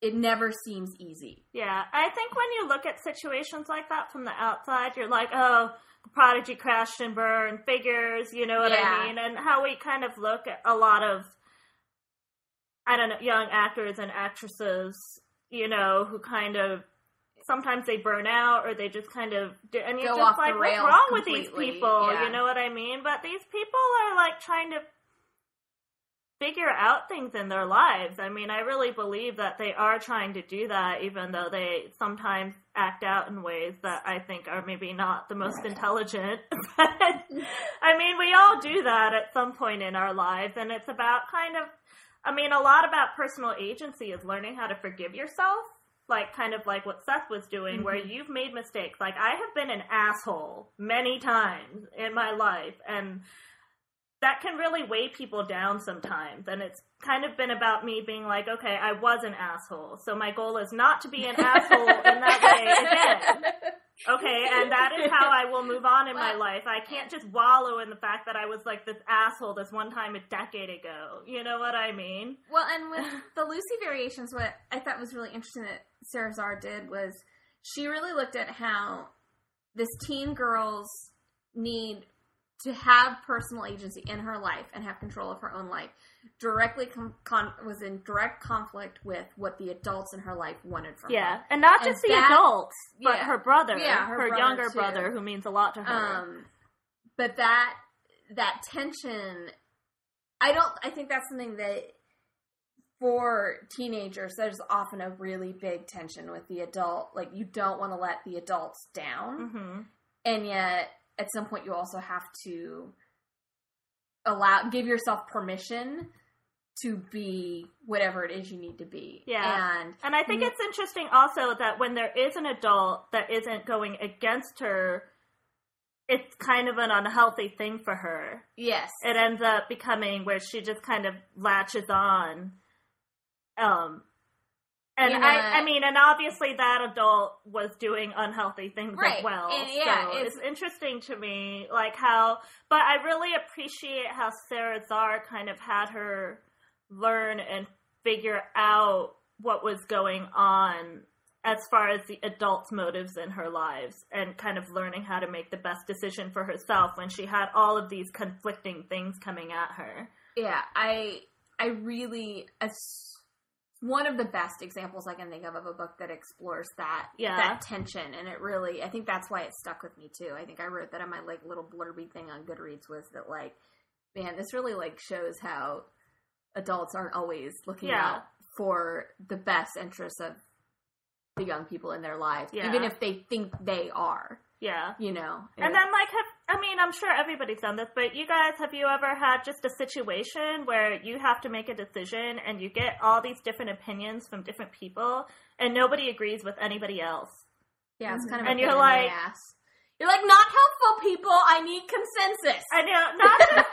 it never seems easy. Yeah, I think when you look at situations like that from the outside, you're like, oh, the prodigy crashed and burned, figures, you know what Yeah. I mean? And how we kind of look at a lot of, I don't know, young actors and actresses, you know, who kind of sometimes they burn out or they just kind of do, and you're Go just like, what's wrong with these people? yeah. You know what I mean? But these people are like trying to figure out things in their lives. I mean, I really believe that they are trying to do that, even though they sometimes act out in ways that I think are maybe not the most intelligent. but I mean, we all do that at some point in our lives, and it's about kind of, I mean, a lot about personal agency is learning how to forgive yourself. Like, kind of like what Seth was doing, mm-hmm. where you've made mistakes. Like, I have been an asshole many times in my life, and that can really weigh people down sometimes. And it's kind of been about me being like, okay, I was an asshole. So my goal is not to be an asshole in that way again. Okay, and that is how I will move on in my life. I can't just wallow in the fact that I was like this asshole this one time a decade ago. You know what I mean? Well, and with the Lucy variations, what I thought was really interesting that Sarah Zarr did was she really looked at how this teen girl's need to have personal agency in her life and have control of her own life directly com- con- was in direct conflict with what the adults in her life wanted from yeah. her. Yeah, and not just and the that, adults, but yeah, her brother, yeah, her, her brother younger too. brother, who means a lot to her. Um, but that that tension, I don't. I think that's something that for teenagers, there's often a really big tension with the adult. Like you don't want to let the adults down, mm-hmm. and yet at some point you also have to allow give yourself permission to be whatever it is you need to be. Yeah. And and I think it's interesting also that when there is an adult that isn't going against her it's kind of an unhealthy thing for her. Yes. It ends up becoming where she just kind of latches on um and I, I mean, and obviously that adult was doing unhealthy things right. as well. And, yeah, so it's, it's, interesting to me, like how, but I really appreciate how Sarah Zarr kind of had her learn and figure out what was going on as far as the adults' motives in her lives and kind of learning how to make the best decision for herself when she had all of these conflicting things coming at her. Yeah, I I really as one of the best examples I can think of of a book that explores that yeah. that tension, and it really I think that's why it stuck with me too. I think I wrote that on my like little blurby thing on Goodreads was that like, man, this really like shows how adults aren't always looking yeah. out for the best interests of the young people in their lives, yeah. even if they think they are. Yeah. You know. And then like have I mean, I'm sure everybody's done this, but you guys have you ever had just a situation where you have to make a decision and you get all these different opinions from different people and nobody agrees with anybody else? Yeah, it's kind of and you're like you're like not helpful people. I need consensus. I know, not just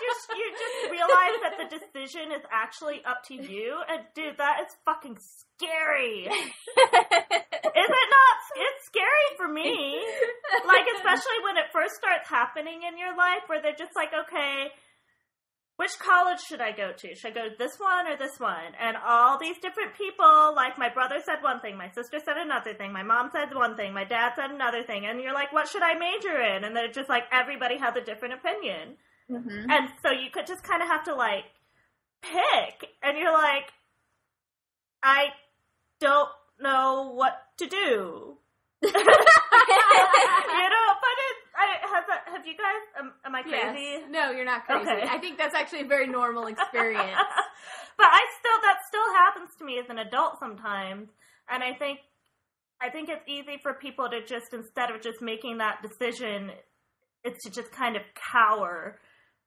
just you just realize that the decision is actually up to you, and dude, that is fucking scary. is it not? It's scary for me. Like especially when it first starts happening in your life, where they're just like, okay which college should I go to? Should I go to this one or this one? And all these different people, like my brother said one thing, my sister said another thing, my mom said one thing, my dad said another thing, and you're like, what should I major in? And they're just like everybody has a different opinion. Mm-hmm. And so you could just kind of have to like pick, and you're like, I don't know what to do. you know, but it I, that, have you guys? Am, am I crazy? Yes. No, you're not crazy. Okay. I think that's actually a very normal experience. but I still that still happens to me as an adult sometimes, and I think I think it's easy for people to just instead of just making that decision, it's to just kind of cower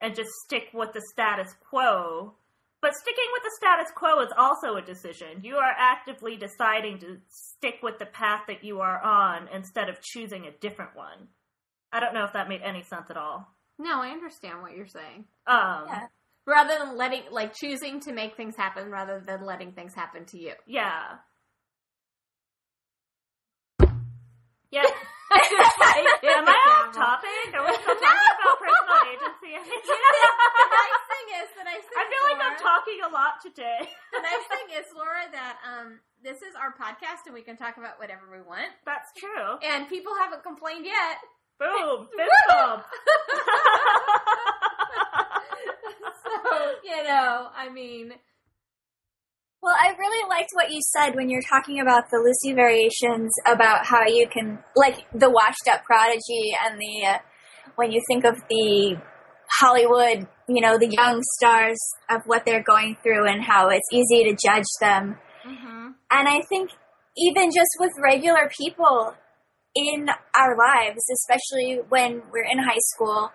and just stick with the status quo. But sticking with the status quo is also a decision. You are actively deciding to stick with the path that you are on instead of choosing a different one. I don't know if that made any sense at all. No, I understand what you're saying. Um, yeah. Rather than letting, like, choosing to make things happen rather than letting things happen to you. Yeah. Yeah. Am I off topic? Are we still talking about personal agency? you know, the nice thing is that I I feel like I'm talking a lot today. the nice thing is, Laura, that um, this is our podcast and we can talk about whatever we want. That's true. And people haven't complained yet. Boom! Fist bump! so, you know, I mean. Well, I really liked what you said when you're talking about the Lucy variations about how you can, like the washed up prodigy and the, uh, when you think of the Hollywood, you know, the young stars of what they're going through and how it's easy to judge them. Mm-hmm. And I think even just with regular people in our lives, especially when we're in high school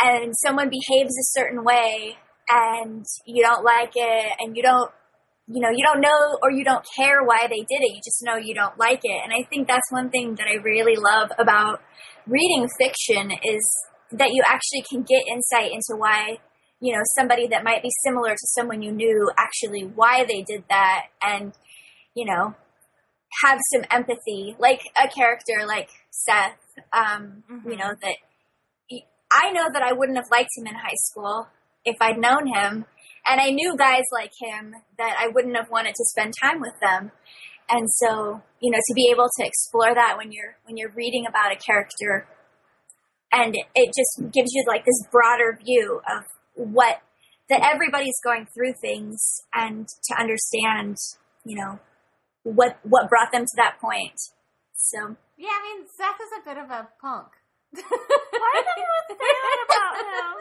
and someone behaves a certain way and you don't like it and you don't you know, you don't know or you don't care why they did it. You just know you don't like it. And I think that's one thing that I really love about reading fiction is that you actually can get insight into why, you know, somebody that might be similar to someone you knew actually why they did that and, you know, have some empathy, like a character like Seth, um, Mm-hmm. you know, that I know that I wouldn't have liked him in high school if I'd known him. And I knew guys like him that I wouldn't have wanted to spend time with them. And so, you know, to be able to explore that when you're when you're reading about a character and it, just gives you like this broader view of what that everybody's going through things and to understand, you know, what what brought them to that point. So Yeah, I mean, Seth is a bit of a punk. Why did anyone say that about him?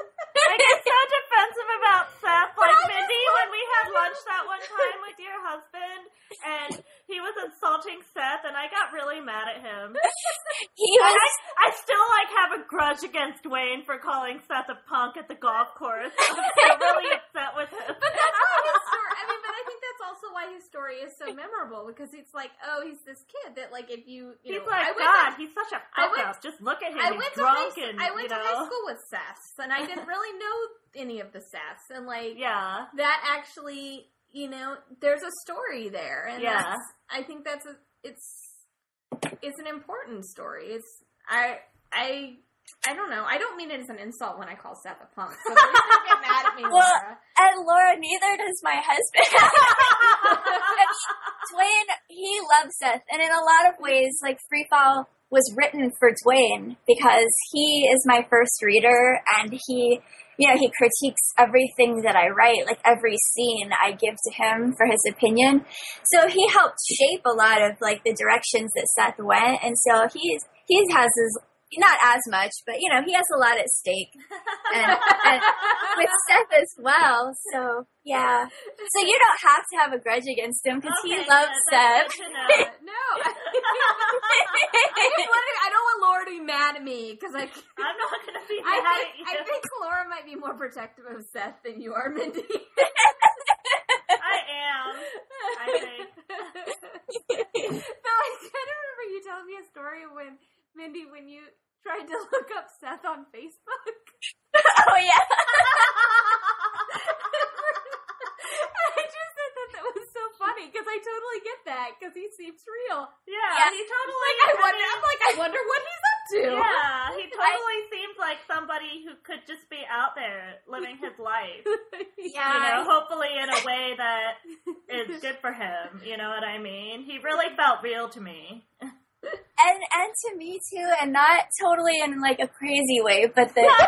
I get so defensive about Seth. Like Mindi, when we had lunch that one time with your husband, and he was insulting Seth, and I got really mad at him. he was I, I still like have a grudge against Wayne for calling Seth a punk at the golf course. I'm still really upset with him. But that's story. I mean, but I think that's also why his story is so memorable because it's like, oh, he's this kid that, like, if you, you He's know, like, I God, to, he's such a fuck went- up. Just look at him. I he's went to high, and, I went to high school with Seths, and I didn't really know any of the Seths, and like, Yeah. that actually, you know, there's a story there, and Yeah. I think that's a, it's, it's an important story. It's, I, I. I don't know. I don't mean it as an insult when I call Seth a punk. So please don't get mad at me, Well, Laura. and Laura, neither does my husband. Dwayne, he loves Seth, and in a lot of ways, like Free Fall was written for Dwayne because he is my first reader, and he, you know, he critiques everything that I write, like every scene I give to him for his opinion. So he helped shape a lot of like the directions that Seth went, and so he's he has his not as much, but you know, he has a lot at stake, and, and with Seth as well. So yeah, so you don't have to have a grudge against him because he loves good. That's Seth. good to know. no, I, just wanted- I don't want Laura to be mad at me because I, I'm not gonna be I think, at I think Laura might be more protective of Seth than you are, Mindi. I am. I think. Though I kind of remember you telling me a story when Mindi, when you tried to look up Seth on Facebook. oh yeah, I just said that that was so funny because I totally get that because he seems real. Yeah, Yeah. he totally. Like I wonder, I'm like I wonder what he's up to. Yeah, he totally seems like somebody who could just be out there living his life. yeah. You know, hopefully in a way that is good for him. You know what I mean? He really felt real to me. And and to me too, and not totally in like a crazy way, but that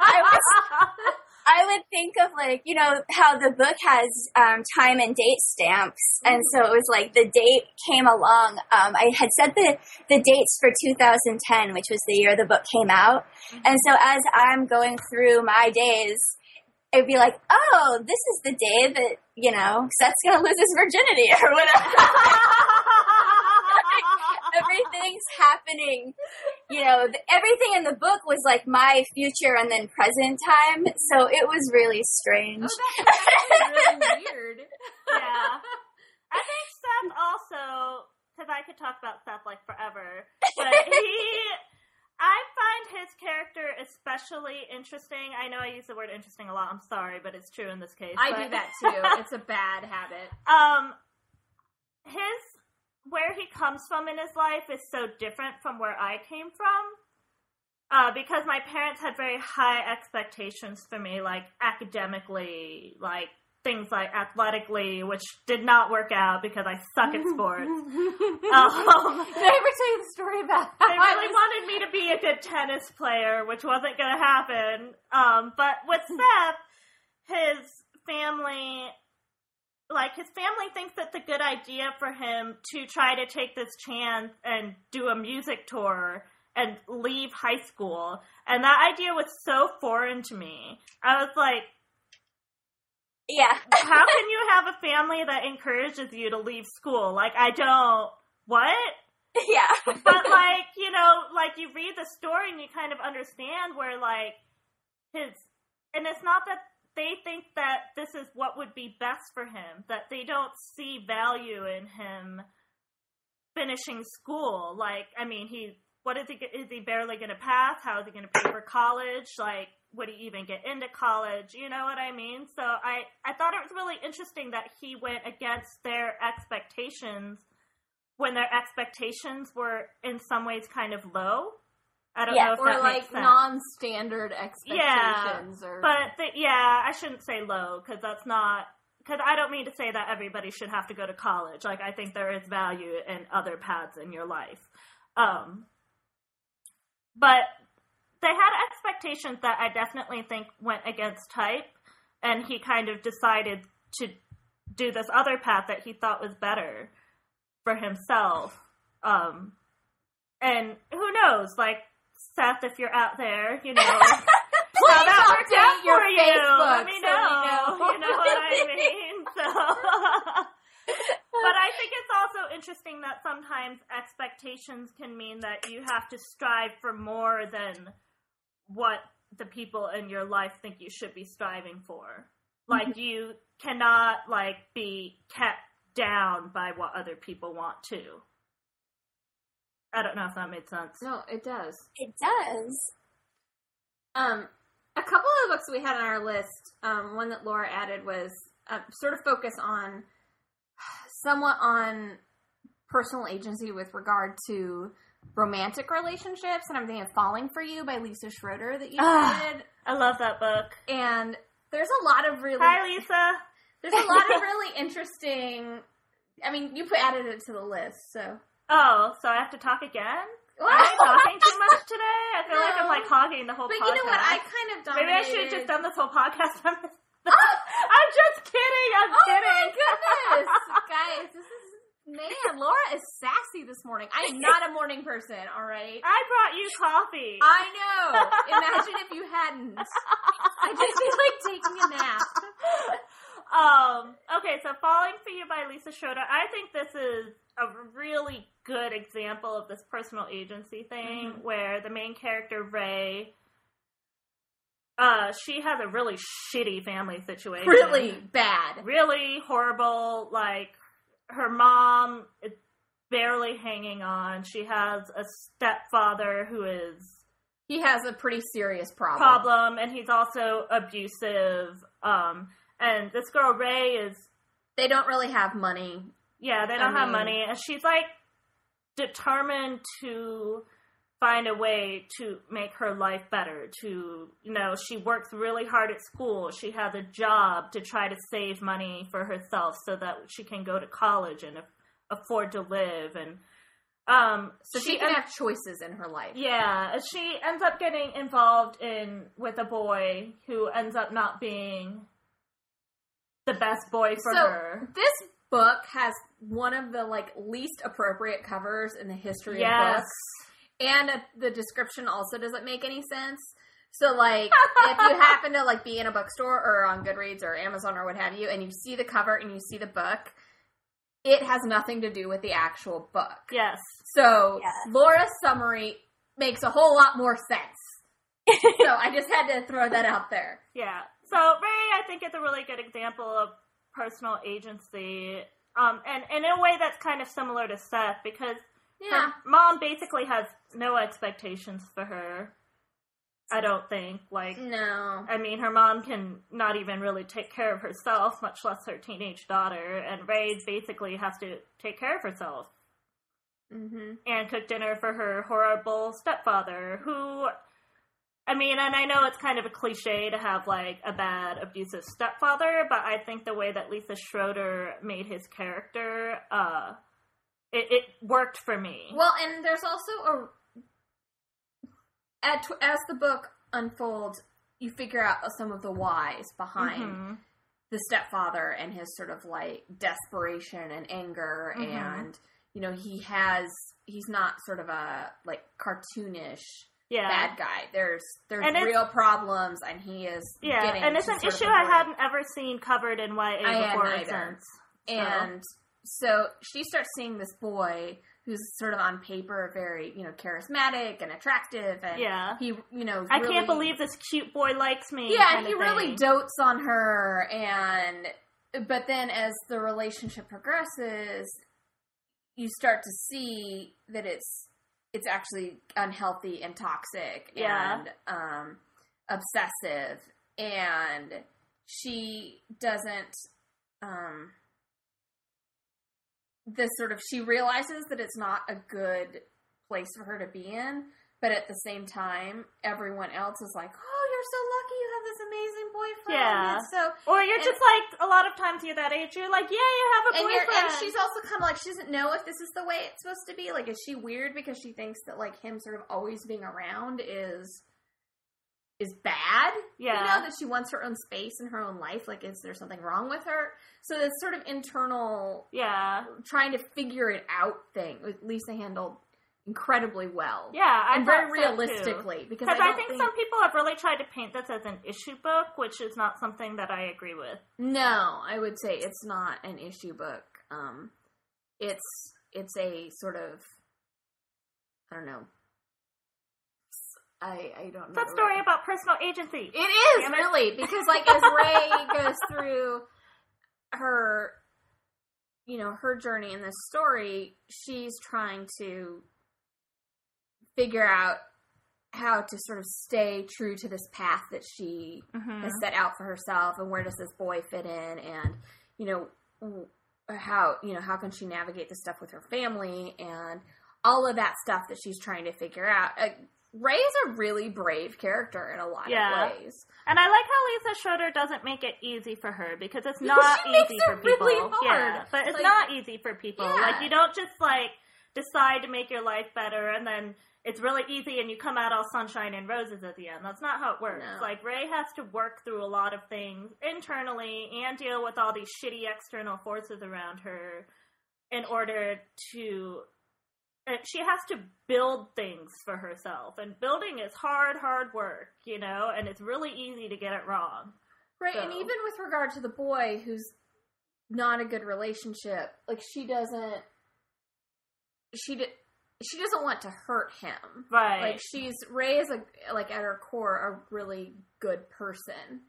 I was I would think of like, you know, how the book has um, time and date stamps. And so it was like the date came along. Um, I had set the, the dates for 2010, which was the year the book came out. And so as I'm going through my days, it'd be like, oh, this is the day that, you know, Seth's going to lose his virginity or whatever. Everything's happening. You know, th- everything in the book was like my future and then present time. So it was really strange. Oh, that's really weird. yeah. I think Seth also, because I could talk about Seth like forever, but he, I find his character especially interesting. I know I use the word interesting a lot. I'm sorry, but it's true in this case. I but- do that too. It's a bad habit. um, his where he comes from in his life is so different from where I came from. Uh, because my parents had very high expectations for me, like academically, like things like athletically, which did not work out because I suck at sports. Um, Did I ever tell you the story about how they really was- wanted me to be a good tennis player, which wasn't going to happen. Um, but with Seth, his family, like his family thinks it's a good idea for him to try to take this chance and do a music tour and leave high school. And that idea was so foreign to me. I was like, Yeah. how can you have a family that encourages you to leave school? Like, I don't. What? yeah. But like, you know, like you read the story and you kind of understand where like his and it's not that they think that this is what would be best for him, that they don't see value in him finishing school. Like, I mean, he what is he is he barely going to pass? How is he going to pay for college? Like, would he even get into college? You know what I mean? So I I thought it was really interesting that he went against their expectations when their expectations were in some ways kind of low. I don't Yeah, know if or that like makes sense. non-standard expectations, or But the, yeah, I shouldn't say low because that's not. Because I don't mean to say that everybody should have to go to college. Like I think there is value in other paths in your life. Um, but they had expectations that I definitely think went against type, and he kind of decided to do this other path that he thought was better for himself. Um, and who knows, like Seth, if you're out there, you know, how Please that worked update out your for you. Facebook Let me so know. know. You know what I mean? So, but I think it's also interesting that sometimes expectations can mean that you have to strive for more than what the people in your life think you should be striving for. Like mm-hmm. you cannot like be kept down by what other people want to. I don't know if that made sense. no, it does. It does. Um, a couple of the books we had on our list, um, one that Laura added was uh, sort of focus on somewhat on personal agency with regard to romantic relationships, and I'm thinking of "Falling for You" by Lisa Schroeder that you Ah. added, I love that book. and there's a lot of really Hi, Lisa. there's a lot of really interesting. I mean, you put added it to the list, so. Oh, so I have to talk again? Well, Am I talking too much today? I feel like I'm like hogging the whole but podcast. But you know what? I kind of Maybe I should have just done this whole podcast on this. I'm just kidding. I'm Oh kidding. my goodness, guys! This is man. Laura is sassy this morning. I am not a morning person. All right. I brought you coffee. I know. Imagine if you hadn't. I just feel like taking a nap. um. Okay, so "Falling for You" by Lisa Schroeder. I think this is a really good example of this personal agency thing, Mhm. where the main character Ray. Uh, she has a really shitty family situation. Really bad. really horrible. Like her mom is barely hanging on. She has a stepfather who is He has a pretty serious problem. problem, and he's also abusive. Um, and this girl Ray is They don't really have money. Yeah, they don't I have mean- money, and she's like determined to find a way to make her life better to you know she works really hard at school. She has a job to try to save money for herself so that she can go to college and afford to live. And um So she, she can en- have choices in her life. yeah she ends up getting involved in with a boy who ends up not being the best boy for so her. this book has one of the like least appropriate covers in the history of books. and the description also doesn't make any sense. So like if you happen to like be in a bookstore or on Goodreads or Amazon or what have you and you see the cover and you see the book, it has nothing to do with the actual book. yes So Yeah. Laura's summary makes a whole lot more sense. so I just had to throw that out there. Yeah. So Ray, I think, it's a really good example of personal agency, um, and, and in a way that's kind of similar to Seth because Yeah. her mom basically has no expectations for her. I don't think. Like, No. I mean, her mom can not even really take care of herself, much less her teenage daughter, and Ray basically has to take care of herself Mm-hmm. and cook dinner for her horrible stepfather who I mean, and I know it's kind of a cliche to have like a bad abusive stepfather, but I think the way that Lisa Schroeder made his character, uh, it, it worked for me. Well, and there's also a at, as the book unfolds, you figure out some of the whys behind Mhm. the stepfather and his sort of like desperation and anger Mhm. and you know, he has he's not sort of a like cartoonish yeah. bad guy. There's there's And real problems, and he is Yeah, getting and it's an issue I hadn't ever seen covered in YA I before or since. So- And so she starts seeing this boy who's sort of on paper very you know charismatic and attractive, and Yeah. he you know I really- can't believe this cute boy likes me. yeah, and he really dotes on her, and but then as the relationship progresses, you start to see that it's it's actually unhealthy and toxic Yeah. and um, obsessive, and she doesn't. Um, this sort of she realizes that it's not a good place for her to be in, but at the same time, everyone else is like, "Oh, boyfriend." Yeah. And so Or you're just like a lot of times you're that age. You're like, yeah, you have a and, boyfriend. and she's also kind of like she doesn't know if this is the way it's supposed to be. Like, is she weird because she thinks that like him sort of always being around is is bad? Yeah. you know that she wants her own space and her own life. Like, is there something wrong with her? So this sort of internal yeah, trying to figure it out thing. with Lisa handled incredibly well. yeah, I and very so, realistically because Because I, I, don't think, some people have really tried to paint this as an issue book, which is not something that I agree with. No, I would say it's not an issue book. Um, it's it's a sort of I don't know. I I don't know. It's a story about personal agency. It is Damn it. really because like as Rae goes through her, you know, her journey in this story, she's trying to figure out how to sort of stay true to this path that she Mhm. has set out for herself and where does this boy fit in and you know how you know how can she navigate the stuff with her family and all of that stuff that she's trying to figure out uh, Rae is a really brave character in a lot Yeah. of ways And I like how Lisa Schroeder doesn't make it easy for her because it's not easy it for people. really. Yeah, but it's Like- not easy for people. Yeah. Like you don't just like decide to make your life better and then it's really easy and you come out all sunshine and roses at the end. That's not how it works. No. Like Rae has to work through a lot of things internally and deal with all these shitty external forces around her in order to and she has to build things for herself and building is hard hard work you know and it's really easy to get it wrong right and even with regard to the boy who's not a good relationship like she doesn't she d- she doesn't want to hurt him right like she's Rae is a like at her core a really good person,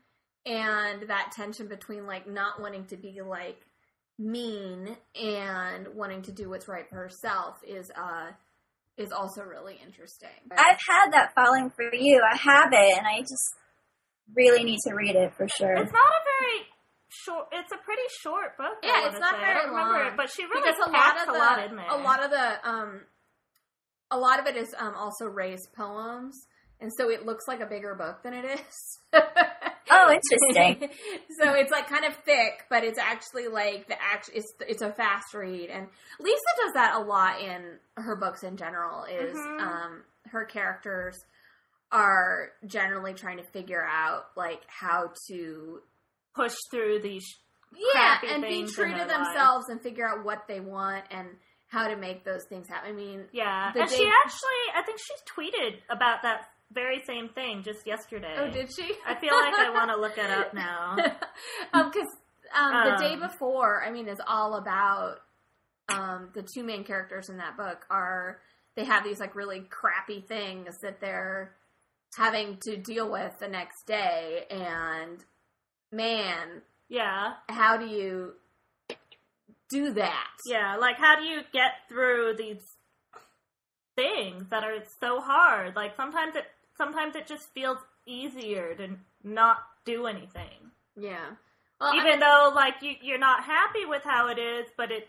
and that tension between like not wanting to be like mean and wanting to do what's right for herself is uh is also really interesting. I've had that falling for you. I have it, and I just really need to read it for sure. it's not a very short it's a pretty short book yeah, it's not say. I very don't remember long it, but she really because a lot of a the lot in there a lot of the um a lot of it is um also Rae's poems, and so it looks like a bigger book than it is. Oh, interesting. so it's like kind of thick, but it's actually like the act. It's it's a fast read, and Lisa does that a lot in her books in general. Is Mhm. um her characters are generally trying to figure out like how to push through these yeah and be true to themselves and figure out what they want and how to make those things happen. I mean, yeah The and she actually i think she tweeted about that very same thing just yesterday oh, did she? i feel like i want to look it up now um, because um, the day Um, before, I mean, is all about um the two main characters in that book are they have these like really crappy things that they're having to deal with the next day, and man, yeah how do you do that? Yeah, like how do you get through these things that are so hard? Like sometimes it sometimes it just feels easier to not do anything. yeah. Well, I Even mean- though like you you're not happy with how it is, but it's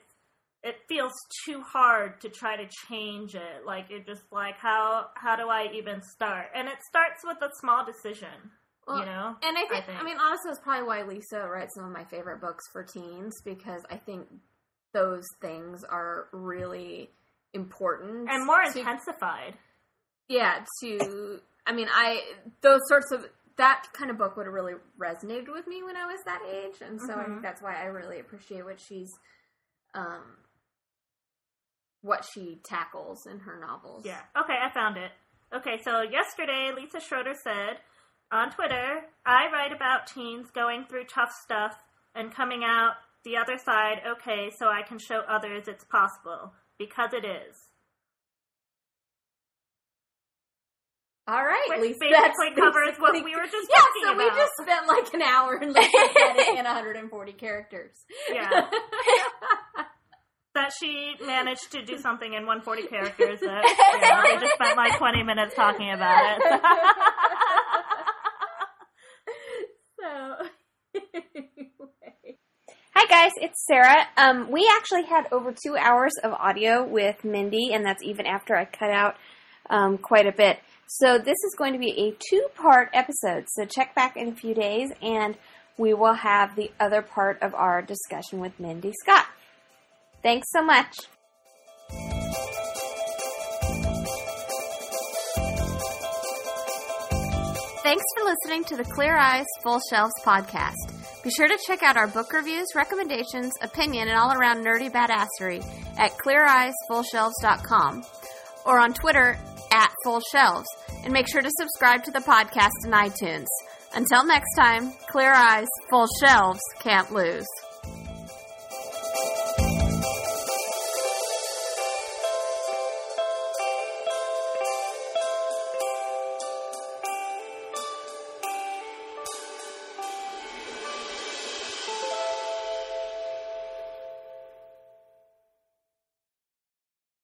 it feels too hard to try to change it. Like you're just like how how do I even start? And it starts with a small decision, Well, you know? And I think, I, think. mean, honestly, that's probably why Lisa writes some of my favorite books for teens because I think those things are really important And more to- intensified. Yeah, to I mean, I those sorts of that kind of book would have really resonated with me when I was that age, and so I Mhm. think that's why I really appreciate what she's um what she tackles in her novels. Yeah. Okay, I found it. Okay, so yesterday Lisa Schroeder said on Twitter, I write about teens going through tough stuff and coming out the other side okay so I can show others it's possible. Because it is. All right, Which Lisa. basically that's covers what we were just talking about? Yeah, so we just spent like an hour and at it in 140 characters. Yeah. that she managed to do something in 140 characters that you know, they just spent like 20 minutes talking about it. so anyway. Hi guys, it's Sarah. Um, we actually had over two hours of audio with Mindi, and that's even after I cut out um, quite a bit. So this is going to be a two-part episode. So check back in a few days, and we will have the other part of our discussion with Mindi Scott. Thanks so much. Thanks for listening to the Clear Eyes Full Shelves podcast. Be sure to check out our book reviews, recommendations, opinion, and all around nerdy badassery at cleareyesfullshelves.com or on Twitter at Full Shelves. And make sure to subscribe to the podcast in iTunes. Until next time, clear eyes, full shelves, can't lose.